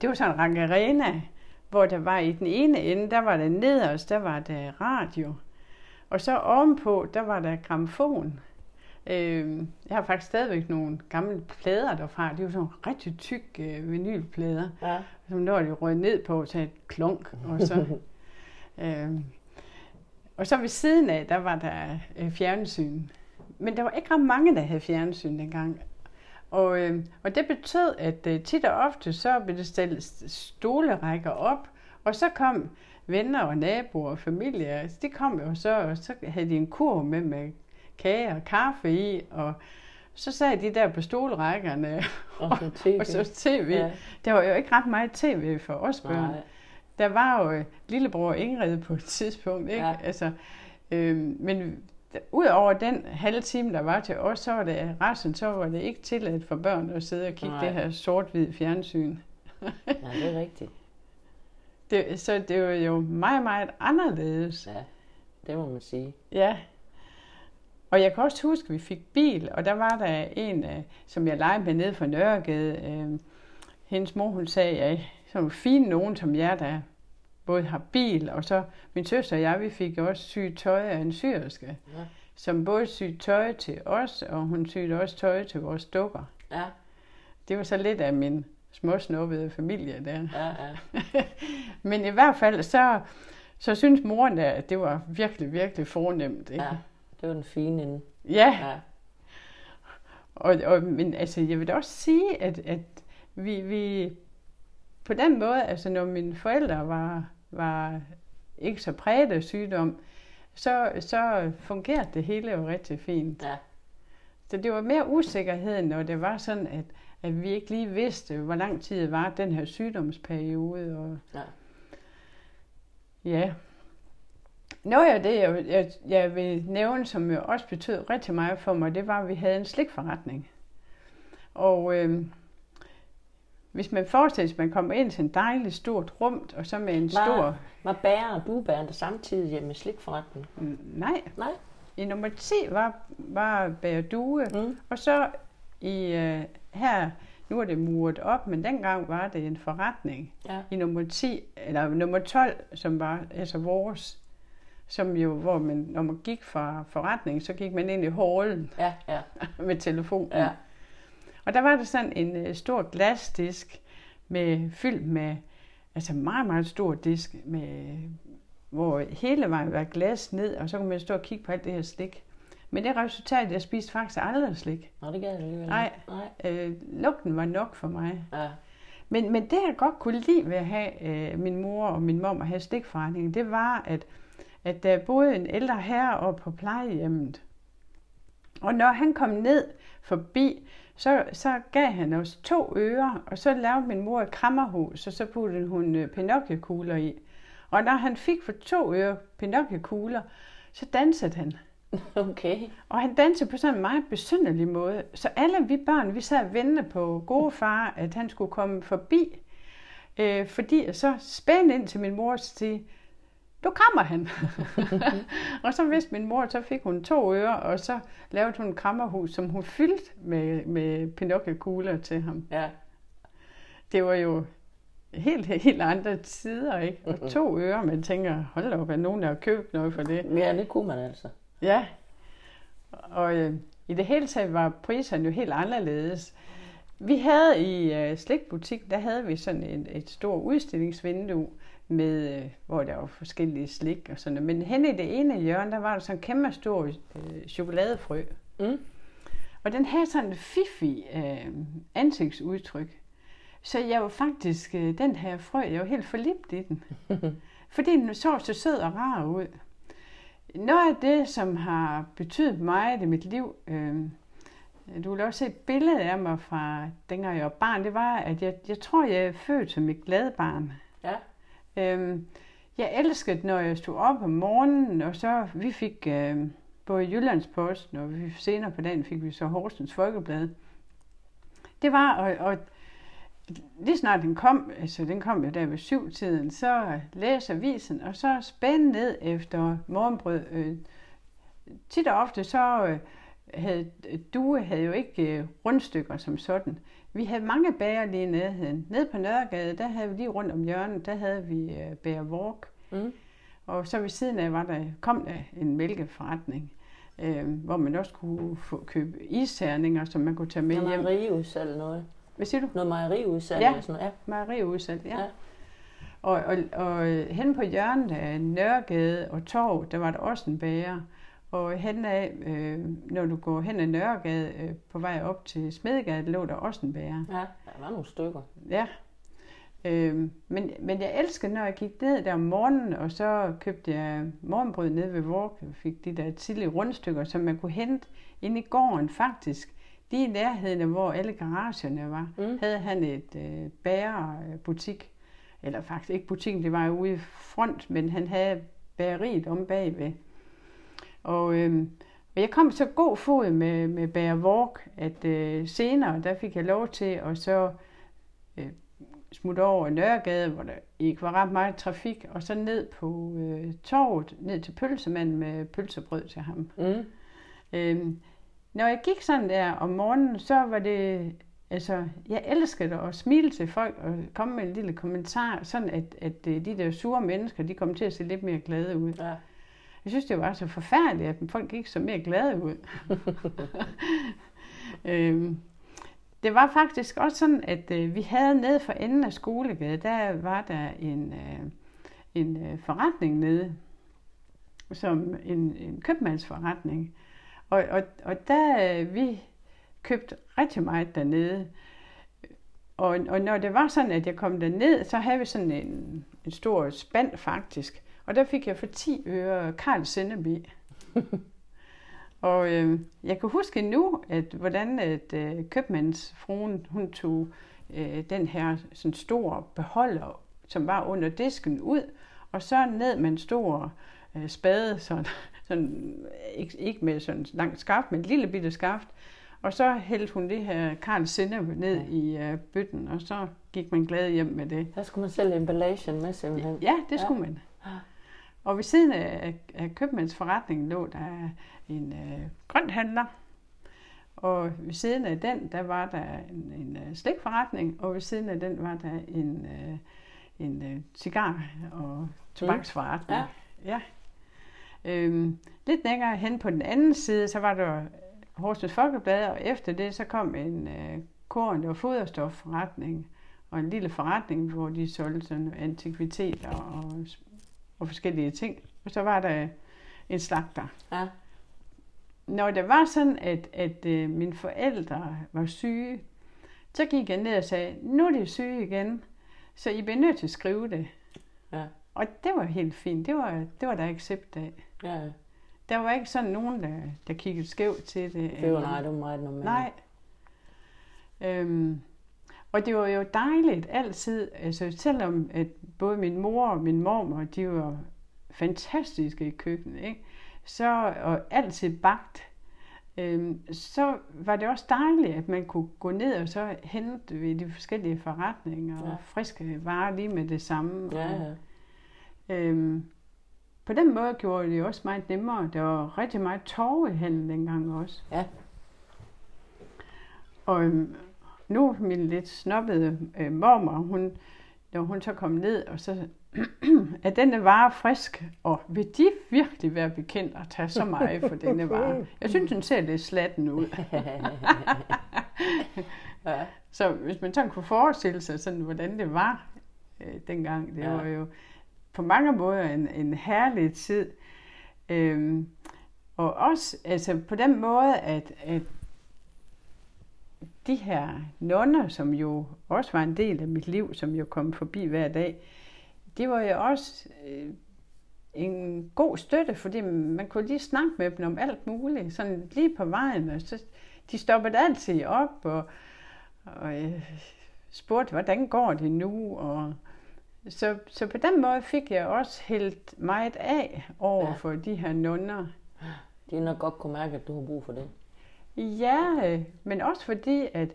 Det var sådan en række arena, hvor der var i den ene ende, der var der nederst, der var der radio. Og så ovenpå, der var der gramofon. Øhm, jeg har faktisk stadigvæk nogle gamle plader derfra. Det var sådan nogle rigtig tykke øh, vinylplader, Ja. som når de rød ned på, så et klunk. Og så, øhm, og så ved siden af, der var der øh, fjernsyn. Men der var ikke ret mange, der havde fjernsyn dengang. Og, øh, og det betød, at øh, tit og ofte, så blev det stillet stolerækker op, og så kom venner og naboer og familie, altså, de kom jo så, og så havde de en kurv med med kage og kaffe i, og så sad de der på stolrækkerne Og så tv. og så tv. Ja. Der var jo ikke ret meget tv for os børn. Nej. Der var jo øh, lillebror Ingrid på et tidspunkt, ikke? Ja. Altså, øh, men ud over den halve time, der var til os, så var det resten, så var det ikke tilladt for børn at sidde og kigge Nej. det her sort-hvid fjernsyn. Ja, det er rigtigt. Det, så det var jo meget, meget anderledes. Ja, det må man sige. Ja. Og jeg kan også huske, at vi fik bil, og der var der en, øh, som jeg legede med nede for Nørregade. Øh, hendes mor, hun sagde, ja, sådan fine nogen som jer, der både har bil, og så min søster og jeg, vi fik også syet tøj af en syrske, Ja. som både syede tøj til os, og hun syede også tøj til vores dukker. Ja, Det var så lidt af min småsnuppede familie der. ja, ja. Men i hvert fald, så, så synes moren, der, at det var virkelig, virkelig fornemt. Ikke? ja. Det var den fine ende. ja. Ja. Og, og, men altså, jeg vil da også sige, at, at vi, vi på den måde, altså når mine forældre var, var ikke så præget af sygdom, så, så fungerede det hele jo rigtig fint. Ja. Så det var mere usikkerhed, når det var sådan, at, at vi ikke lige vidste, hvor lang tid det var den her sygdomsperiode. Og, Ja. Ja. Noget af det, jeg, jeg, jeg vil nævne, som jo også betød rigtig meget for mig, det var, at vi havde en slikforretning. Og øh, hvis man forestiller sig, at man kommer ind til en dejlig stort rum, og så med en Var- stor... Var bærer og buebæren der samtidig hjemme med slikforretning? Mm, Nej, Nej. i nummer 10 var, var Bæredue, Mm. og så i øh, her, nu er det muret op, men dengang var det en forretning. Ja. i nummer 10, eller nummer 12, som var altså vores, som jo, hvor man, når man gik fra forretningen, så gik man ind i hallen Ja, ja, med telefonen. ja. Og der var der sådan en uh, stor glasdisk med fyldt med, altså meget, meget stor disk, med, hvor hele vejen var glas ned, og så kunne man stå og kigge på alt det her slik. Men det resultat, at jeg spiste faktisk aldrig slik. Nå, det gad jeg alligevel. Nej. Nej. Øh, lugten var nok for mig. Ja. Men, men det, jeg godt kunne lide ved at have øh, min mor og min mor at have stikforretningen, det var, at, at der boede en ældre herre oppe på plejehjemmet. Og når han kom ned forbi, så, så gav han os to ører, og så lavede min mor et krammerhus, og så puttede hun øh, Pinocchio-kugler i. Og når han fik for to øre Pinocchio-kugler, så dansede han. Okay. Og han dansede på sådan en meget besynderlig måde. Så alle vi børn, vi sad ventede på gode far, at han skulle komme forbi. Øh, fordi så spændte ind til min mor og sige, du kommer han. og så vidste min mor, så fik hun to ører, og så lavede hun en krammerhus, som hun fyldte med, med Pinocchio-kugler til ham. Ja. Det var jo helt, helt andre tider, ikke? Og to ører, man tænker, hold da op, er nogen, der har købt noget for det? Ja, det kunne man altså. Ja, og øh, i det hele taget var priserne jo helt anderledes. Vi havde i øh, slikbutik, der havde vi sådan et, et stort udstillingsvindue, med, øh, hvor der var forskellige slik og sådan noget. Men hen i det ene hjørne, der var der sådan en kæmpe stor øh, chokoladefrø. Mm. Og den havde sådan en fifi øh, ansigtsudtryk. Så jeg var faktisk, øh, den her frø, jeg var helt forlibt i den. Fordi den så så sød og rar ud. Noget af det, som har betydet meget i mit liv, øh, du vil også se et billede af mig fra dengang jeg var barn, det var, at jeg, jeg tror, jeg er født som et glad barn. Ja. Øhm, jeg elskede, når jeg stod op om morgenen, og så vi fik øh, både Jyllandsposten, og vi, senere på dagen fik vi så Horsens Folkeblad. Det var, og, og lige snart den kom, altså den kom jo der ved syvtiden, så læser avisen, og så spændte ned efter morgenbrød. Øh, tit og ofte så øh, havde Due havde jo ikke øh, rundstykker som sådan. Vi havde mange bager lige nede. Nede på Nørregade, der havde vi lige rundt om hjørnet, der havde vi øh, Bager Walk. Mm. Og så ved siden af var der, kom der en mælkeforretning, øh, hvor man også kunne få, købe isterninger, som man kunne tage med Noget hjem. mejeriudsalg, noget. Hvad siger du? Noget mejeriudsalg Ja. sådan noget. Ja. Mejeriudsalg, ja. Ja. ja. Og, og, og hen på hjørnet af Nørregade og Torv, der var der også en bager. Og hen af, øh, når du går hen ad Nørregade øh, på vej op til Smedegade, lå der også en bager. ja, der var nogle stykker. Ja. Øhm, men, men jeg elskede, når jeg gik ned der om morgenen, og så købte jeg morgenbrød nede ved Vork. Jeg fik de der tidlige rundstykker, som man kunne hente ind i gården faktisk. Lige i nærheden af, hvor alle garagerne var, Mm. havde han et øh, bagerbutik. Eller faktisk ikke butikken, det var jo ude i front, men han havde bageriet om bagved. Og, øhm, og jeg kom så god fod med, med Bager Vork, at øh, senere, der fik jeg lov til at så øh, smutte over Nørregade, hvor der ikke var ret meget trafik, og så ned på øh, torvet, ned til pølsemanden med pølsebrød til ham. Mm. Øhm, når jeg gik sådan der om morgenen, så var det, altså, jeg elskede at smile til folk og komme med en lille kommentar, sådan at, at øh, de der sure mennesker, de kom til at se lidt mere glade ud. Ja. Jeg synes, det var så forfærdeligt, at folk ikke så mere glade ud. øhm, det var faktisk også sådan, at øh, vi havde nede for enden af skolegade, der var der en, øh, en øh, forretning nede, som en, en købmandsforretning. Og, og, og der øh, vi købte rigtig meget dernede. Og, og når det var sådan, at jeg kom derned, så havde vi sådan en, en stor spand faktisk. Og der fik jeg for 10 øre Karl Senneby. og øh, jeg kan huske nu, at hvordan at, øh, købmandsfruen, hun tog øh, den her sådan stor beholder, som var under disken ud, og så ned med en stor øh, spade, sådan, sådan, ikke, ikke med sådan langt skaft, men en lille bitte skaft, og så hældte hun det her Karl Sennep ned Ja. i øh, bøtten, og så gik man glad hjem med det. Der skulle man sælge emballagen med simpelthen. Ja, det skulle man. Og ved siden af, af købmandsforretningen lå der en øh, grønthandler. Og ved siden af den, der var der en, en øh, slikforretning, og ved siden af den var der en, øh, en øh, cigar- og tobaksforretning. Ja. ja. Øhm, lidt længere hen på den anden side, så var der Horsens Folkeblad, og efter det, så kom en øh, korn- og foderstofforretning, og en lille forretning, hvor de solgte sådan antikviteter og, og forskellige ting. Og så var der en slagter. Ja. Når det var sådan, at, at øh, mine forældre var syge, så gik jeg ned og sagde, nu er de syge igen, så I bliver nødt til at skrive det. Ja. Og det var helt fint. Det var, det var der accept af. Ja, Der var ikke sådan nogen, der, der kiggede skævt til det. det var nej, det var meget normalt. Nej. Øhm, og det var jo dejligt altid, altså selvom at både min mor og min mormor, de var fantastiske i køkkenet, ikke? Så, og altid bagt, øhm, så var det også dejligt, at man kunne gå ned og så hente ved de forskellige forretninger og Ja. friske varer lige med det samme. Ja, Og, ja. Øhm, på den måde gjorde det også meget nemmere. Der var rigtig meget torvehandel dengang også. Ja. Og øhm, nu min lidt snobbede øh, mormor, hun, når hun så kom ned, og så er denne vare frisk, og vil de virkelig være bekendt at tage så meget for denne vare? Jeg synes, den ser lidt slatten ud. ja. Så hvis man sådan kunne forestille sig, sådan, hvordan det var øh, dengang, det Ja. ja. var jo på mange måder en, en herlig tid. Øhm, og også altså på den måde, at, at de her nonner, som jo også var en del af mit liv, som jo kom forbi hver dag, det var jo også øh, en god støtte, fordi man kunne lige snakke med dem om alt muligt, sådan lige på vejen. Og så, de stoppede altid op og, og øh, spurgte, hvordan går det nu? Og, så, så på den måde fik jeg også helt meget af over Ja. for de her nonner. De nok godt kunne mærke, at du har brug for det. Ja, øh, men også fordi, at,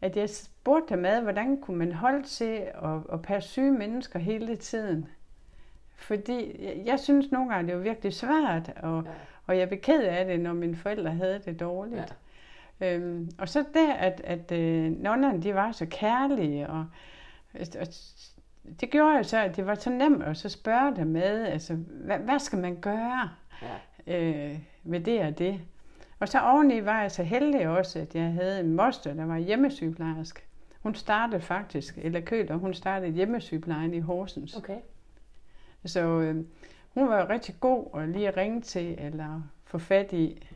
at jeg spurgte dem ad, hvordan kunne man holde til at, at passe syge mennesker hele tiden. Fordi jeg, jeg synes nogle gange, det var virkelig svært, og, Ja. og jeg blev ked af det, når mine forældre havde det dårligt. Ja. Øhm, og så det, at, at øh, nonnerne, de var så kærlige, og, og det gjorde jo så, at det var så nemt at så spørge dem med, altså, hvad, hvad skal man gøre? Ja. øh, med det og det. Og så oveni var jeg så heldig også, at jeg havde en moster, der var hjemmesygeplejerske. Hun startede faktisk, eller Køler, hun startede hjemmesygeplejen i Horsens. Okay. Så øh, hun var rigtig god at lige at ringe til eller få fat i.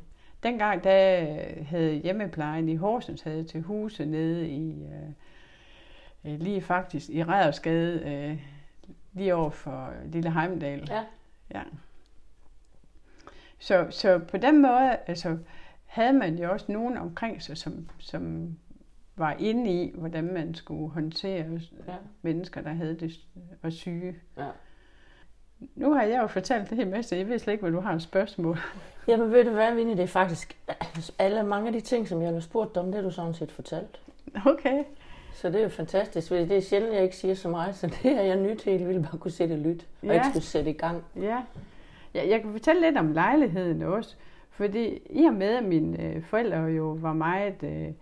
Dengang der havde hjemmeplejen i Horsens havde til huse nede i, øh, øh, lige faktisk i Rædersgade, øh, lige over for Lille Heimdal. Ja. Ja. Så, så på den måde altså, havde man jo også nogen omkring sig, som, som var inde i, hvordan man skulle håndtere Ja. mennesker, der havde det var syge. Ja. Nu har jeg jo fortalt det her masse, jeg ved slet ikke, hvad du har et spørgsmål. Jamen ved du hvad, Vinnie, det er faktisk alle mange af de ting, som jeg har spurgt dig om, det har du sådan set fortalt. Okay. Så det er jo fantastisk, fordi det er sjældent, jeg ikke siger så meget, så det er jeg nyt helt vildt bare kunne sætte og lytte, og Ja. ikke skulle sætte i gang. Ja. Jeg, Jeg kan fortælle lidt om lejligheden også, fordi i og med, at mine øh, forældre jo var meget øh,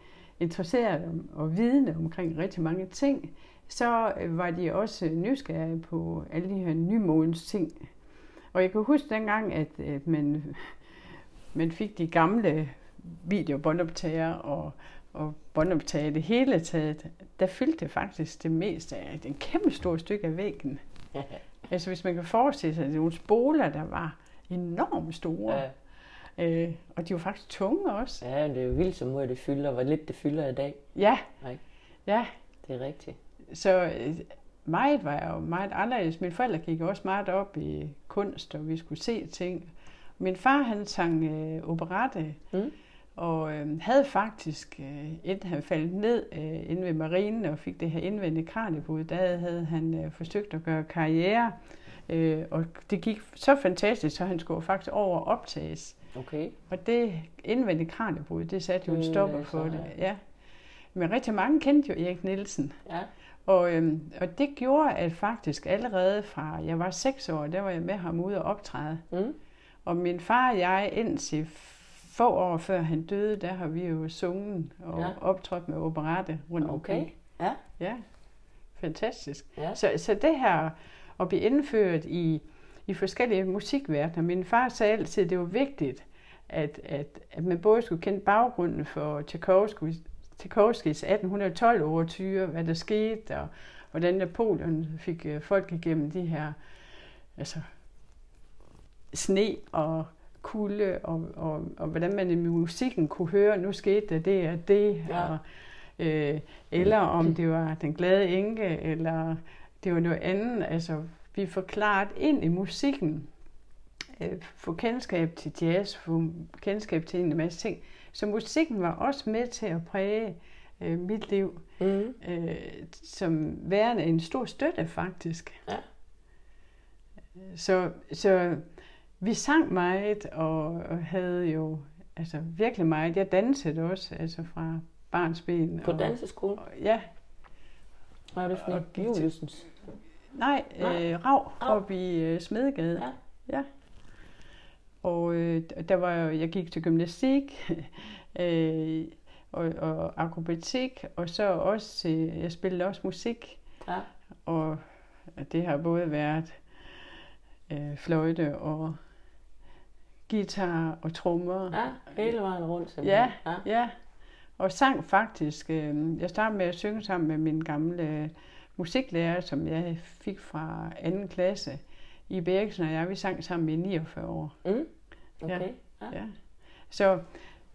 interesserede om- og vidende omkring rigtig mange ting, så øh, var de også nysgerrige på alle de her nymodens ting. Og jeg kan huske dengang, at, at man, man fik de gamle videobåndoptager og, og båndoptager det hele taget. Der fyldte det faktisk det meste af en kæmpe stor stykke af væggen. Altså hvis man kan forestille sig, at det er nogle spoler, der var enormt store. Ja, Øh, og de var faktisk tunge også. ja, det er jo vildt så meget, det fylder, hvor lidt det fylder i dag. Ja. Nej. Ja, Det er rigtigt. så øh, meget var jo meget anderledes. Mine forældre gik også meget op i kunst, og vi skulle se ting. Min far, han sang øh, operette, Mm. Og øh, havde faktisk, øh, inden han faldt ned øh, inde ved marinen og fik det her indvendige kraniebrud, der havde han øh, forsøgt at gøre karriere. Øh, og det gik så fantastisk, så han skulle faktisk over og optages. Okay. Og det indvendige kraniebrud, det satte jo en stopper er for det. Ja. Men rigtig mange kendte jo Erik Nielsen. Ja. Og, øhm, og det gjorde, at faktisk allerede fra jeg var seks år, der var jeg med ham ude og optræde. Mm. Og min far og jeg, indtil få år før han døde, der har vi jo sunget og Ja. optrådt med operette rundt Okay. omkring. Ja. Ja, fantastisk. Ja. Så, så det her at blive indført i, i forskellige musikverdener. Min far sagde altid, at det var vigtigt, at, at, at man både skulle kende baggrunden for Tchaikovsky, Tchaikovskys 1812 overtyre, hvad der skete, og hvordan Napoleon fik øh, folk igennem de her altså, sne og kulde, og, og, og hvordan man i musikken kunne høre, nu skete der det og det, Ja. og, øh, eller om det var den glade enke, eller det var noget andet. Altså, vi får klart ind i musikken, øh, få kendskab til jazz, få kendskab til en masse ting. Så musikken var også med til at præge øh, mit liv, Mm. øh, som værende en stor støtte faktisk. Ja. Så, så vi sang meget og, og havde jo altså virkelig meget. Jeg dansede også, altså fra barns ben. På og, danseskole? og, ja, Hvad er det for til- Juliusens. nej, Nej. øh, Rav Rav. oppe i øh, Smedegade. Ja. Ja. Og øh, der var jeg gik til gymnastik øh, og, og akrobatik, og så også til, jeg spillede også musik. Ja. Og det har både været øh, fløjte og guitar og trommer. Ja, hele vejen rundt simpelthen. Ja, ja. Og sang faktisk. Øh, jeg startede med at synge sammen med min gamle musiklærer, som jeg fik fra anden klasse. I Bergsen og jeg, vi sang sammen i 49 år. Mm. Okay. Ja. ja. Så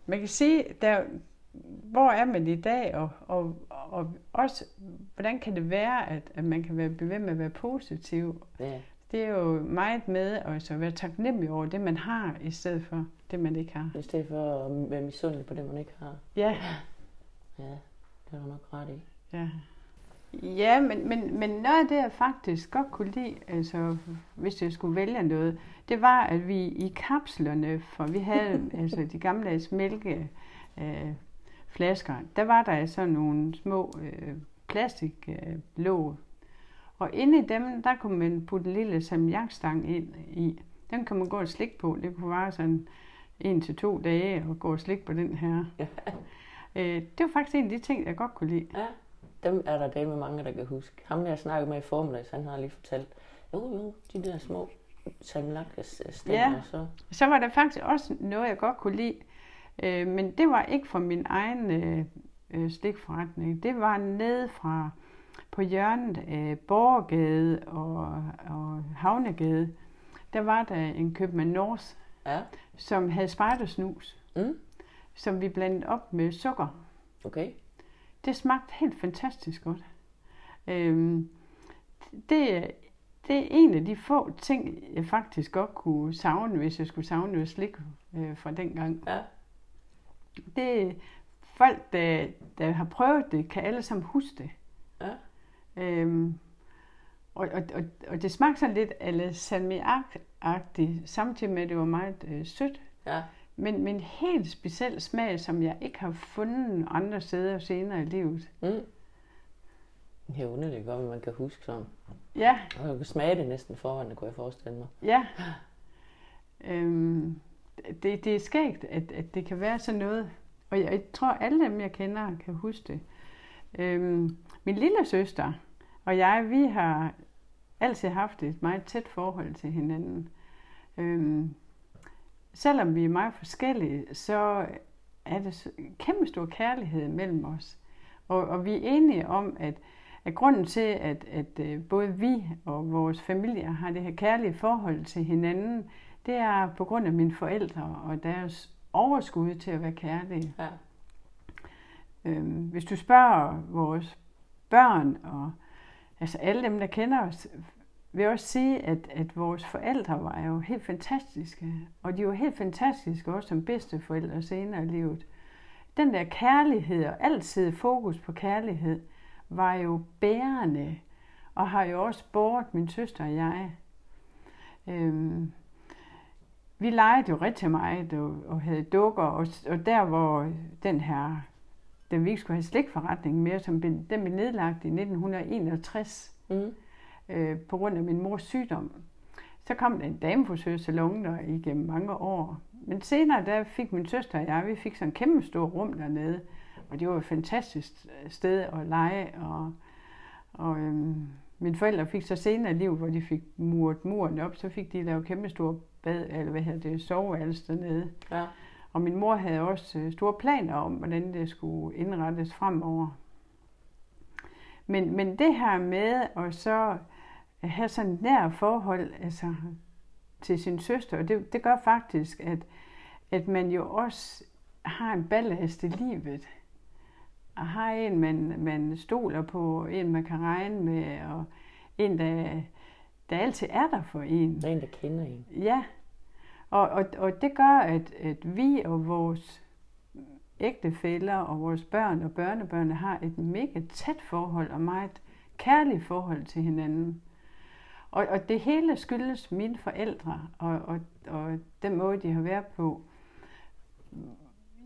man kan sige, der, hvor er man i dag, og, og, og også, hvordan kan det være, at, at man kan være bevæget med at være positiv? Ja. Det er jo meget med altså, at være taknemmelig over det, man har, i stedet for det, man ikke har. I stedet for at være misundelig på det, man ikke har. Ja. Ja, det er du nok ret i. Ja. Ja, men, men, men noget af det, jeg faktisk godt kunne lide, altså, hvis jeg skulle vælge noget, det var, at vi i kapslerne, for vi havde altså de gamle mælke øh, flasker, der var der sådan nogle små øh, plastiklåg. Øh, og inde i dem, der kunne man putte en lille salmiakstang ind i. Den kan man gå og slikke på. Det kunne være sådan en til to dage og gå og slikke på den her. øh, det var faktisk en af de ting, jeg godt kunne lide. Ja dem er der med mange, der kan huske. Ham, jeg snakkede med i formiddag, han har lige fortalt, jo jo, de der små salmlakkes stemmer. Ja, så. så var der faktisk også noget, jeg godt kunne lide. Øh, men det var ikke fra min egen øh, øh, stikforretning. Det var nede fra på hjørnet af Borgade og, og Havnegade. Der var der en købmand North, ja. som havde spejdersnus, mm. som vi blandede op med sukker. Okay. Det smagte helt fantastisk godt. Øhm, det, det er en af de få ting, jeg faktisk godt kunne savne, hvis jeg skulle savne noget slik øh, fra dengang. Ja. Det folk, der, der har prøvet det, kan alle sammen huske det. Ja. Øhm, og, og, og, og det smagte sådan lidt alle salmiak-agtigt, samtidig med, at det var meget øh, sødt. Ja. Men, men helt speciel smag, som jeg ikke har fundet andre steder senere i livet. Mm. Det er underligt godt, at man kan huske sådan. Ja. Og jeg kan smage det næsten foran, det kunne jeg forestille mig. Ja. Øhm, det, det er skægt, at, at det kan være sådan noget. Og jeg, jeg tror, alle dem, jeg kender, kan huske det. Øhm, min lille søster og jeg, vi har altid haft et meget tæt forhold til hinanden. Øhm, selvom vi er meget forskellige, så er det kæmpe stor kærlighed mellem os. Og, og vi er enige om, at, at grunden til, at, at øh, både vi og vores familier har det her kærlige forhold til hinanden, det er på grund af mine forældre og deres overskud til at være kærlige. Ja. Øhm, hvis du spørger vores børn og altså alle dem, der kender os, vil også sige, at, at vores forældre var jo helt fantastiske, og de var helt fantastiske også som bedsteforældre senere i livet. Den der kærlighed og altid fokus på kærlighed var jo bærende, og har jo også båret min søster og jeg. Øhm, vi legede jo rigtig meget og, og havde dukker, og, og der hvor den her, den vi ikke skulle have slikforretning mere, som den blev nedlagt i 1961, mm øh, på grund af min mors sygdom. Så kom der en damefrisør salon der igennem mange år. Men senere der fik min søster og jeg, vi fik sådan en kæmpe stor rum dernede. Og det var et fantastisk sted at lege. Og, og øhm, mine forældre fik så senere i livet, hvor de fik muret muren op, så fik de lavet kæmpe stor bad, eller hvad hedder det, soveværelse dernede. Ja. Og min mor havde også øh, store planer om, hvordan det skulle indrettes fremover. Men, men det her med at så have sådan et nær forhold altså, til sin søster, det, det gør faktisk, at, at man jo også har en ballast i livet. Og har en, man, man stoler på, en man kan regne med, og en, der, der altid er der for en. Der er en, der kender en. Ja, og, og, og det gør, at, at vi og vores ægtefæller og vores børn og børnebørn har et mega tæt forhold og meget kærligt forhold til hinanden. Og, og det hele skyldes mine forældre og, og, og den måde, de har været på.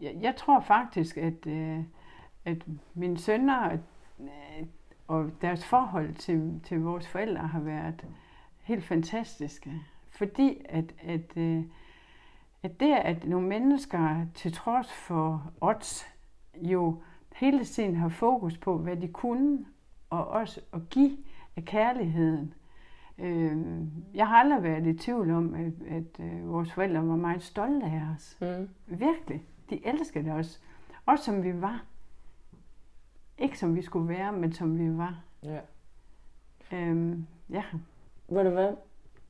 Jeg, jeg tror faktisk, at, øh, at mine sønner øh, og deres forhold til, til vores forældre har været helt fantastiske. Fordi at, at, øh, at det, at nogle mennesker til trods for odds jo hele tiden har fokus på, hvad de kunne, og også at give af kærligheden. Øh, jeg har aldrig været i tvivl om, at, at øh, vores forældre var meget stolte af os. Mm. Virkelig. De elskede os. Også som vi var. Ikke som vi skulle være, men som vi var. Ja. Øhm, ja. Ved du hvad?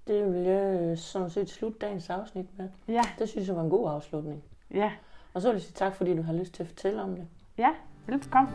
Det vil jeg øh, sådan set slutte dagens afsnit med. Ja, Det synes jeg var en god afslutning. ja, Og så vil jeg sige tak, fordi du har lyst til at fortælle om det. ja. Velkommen.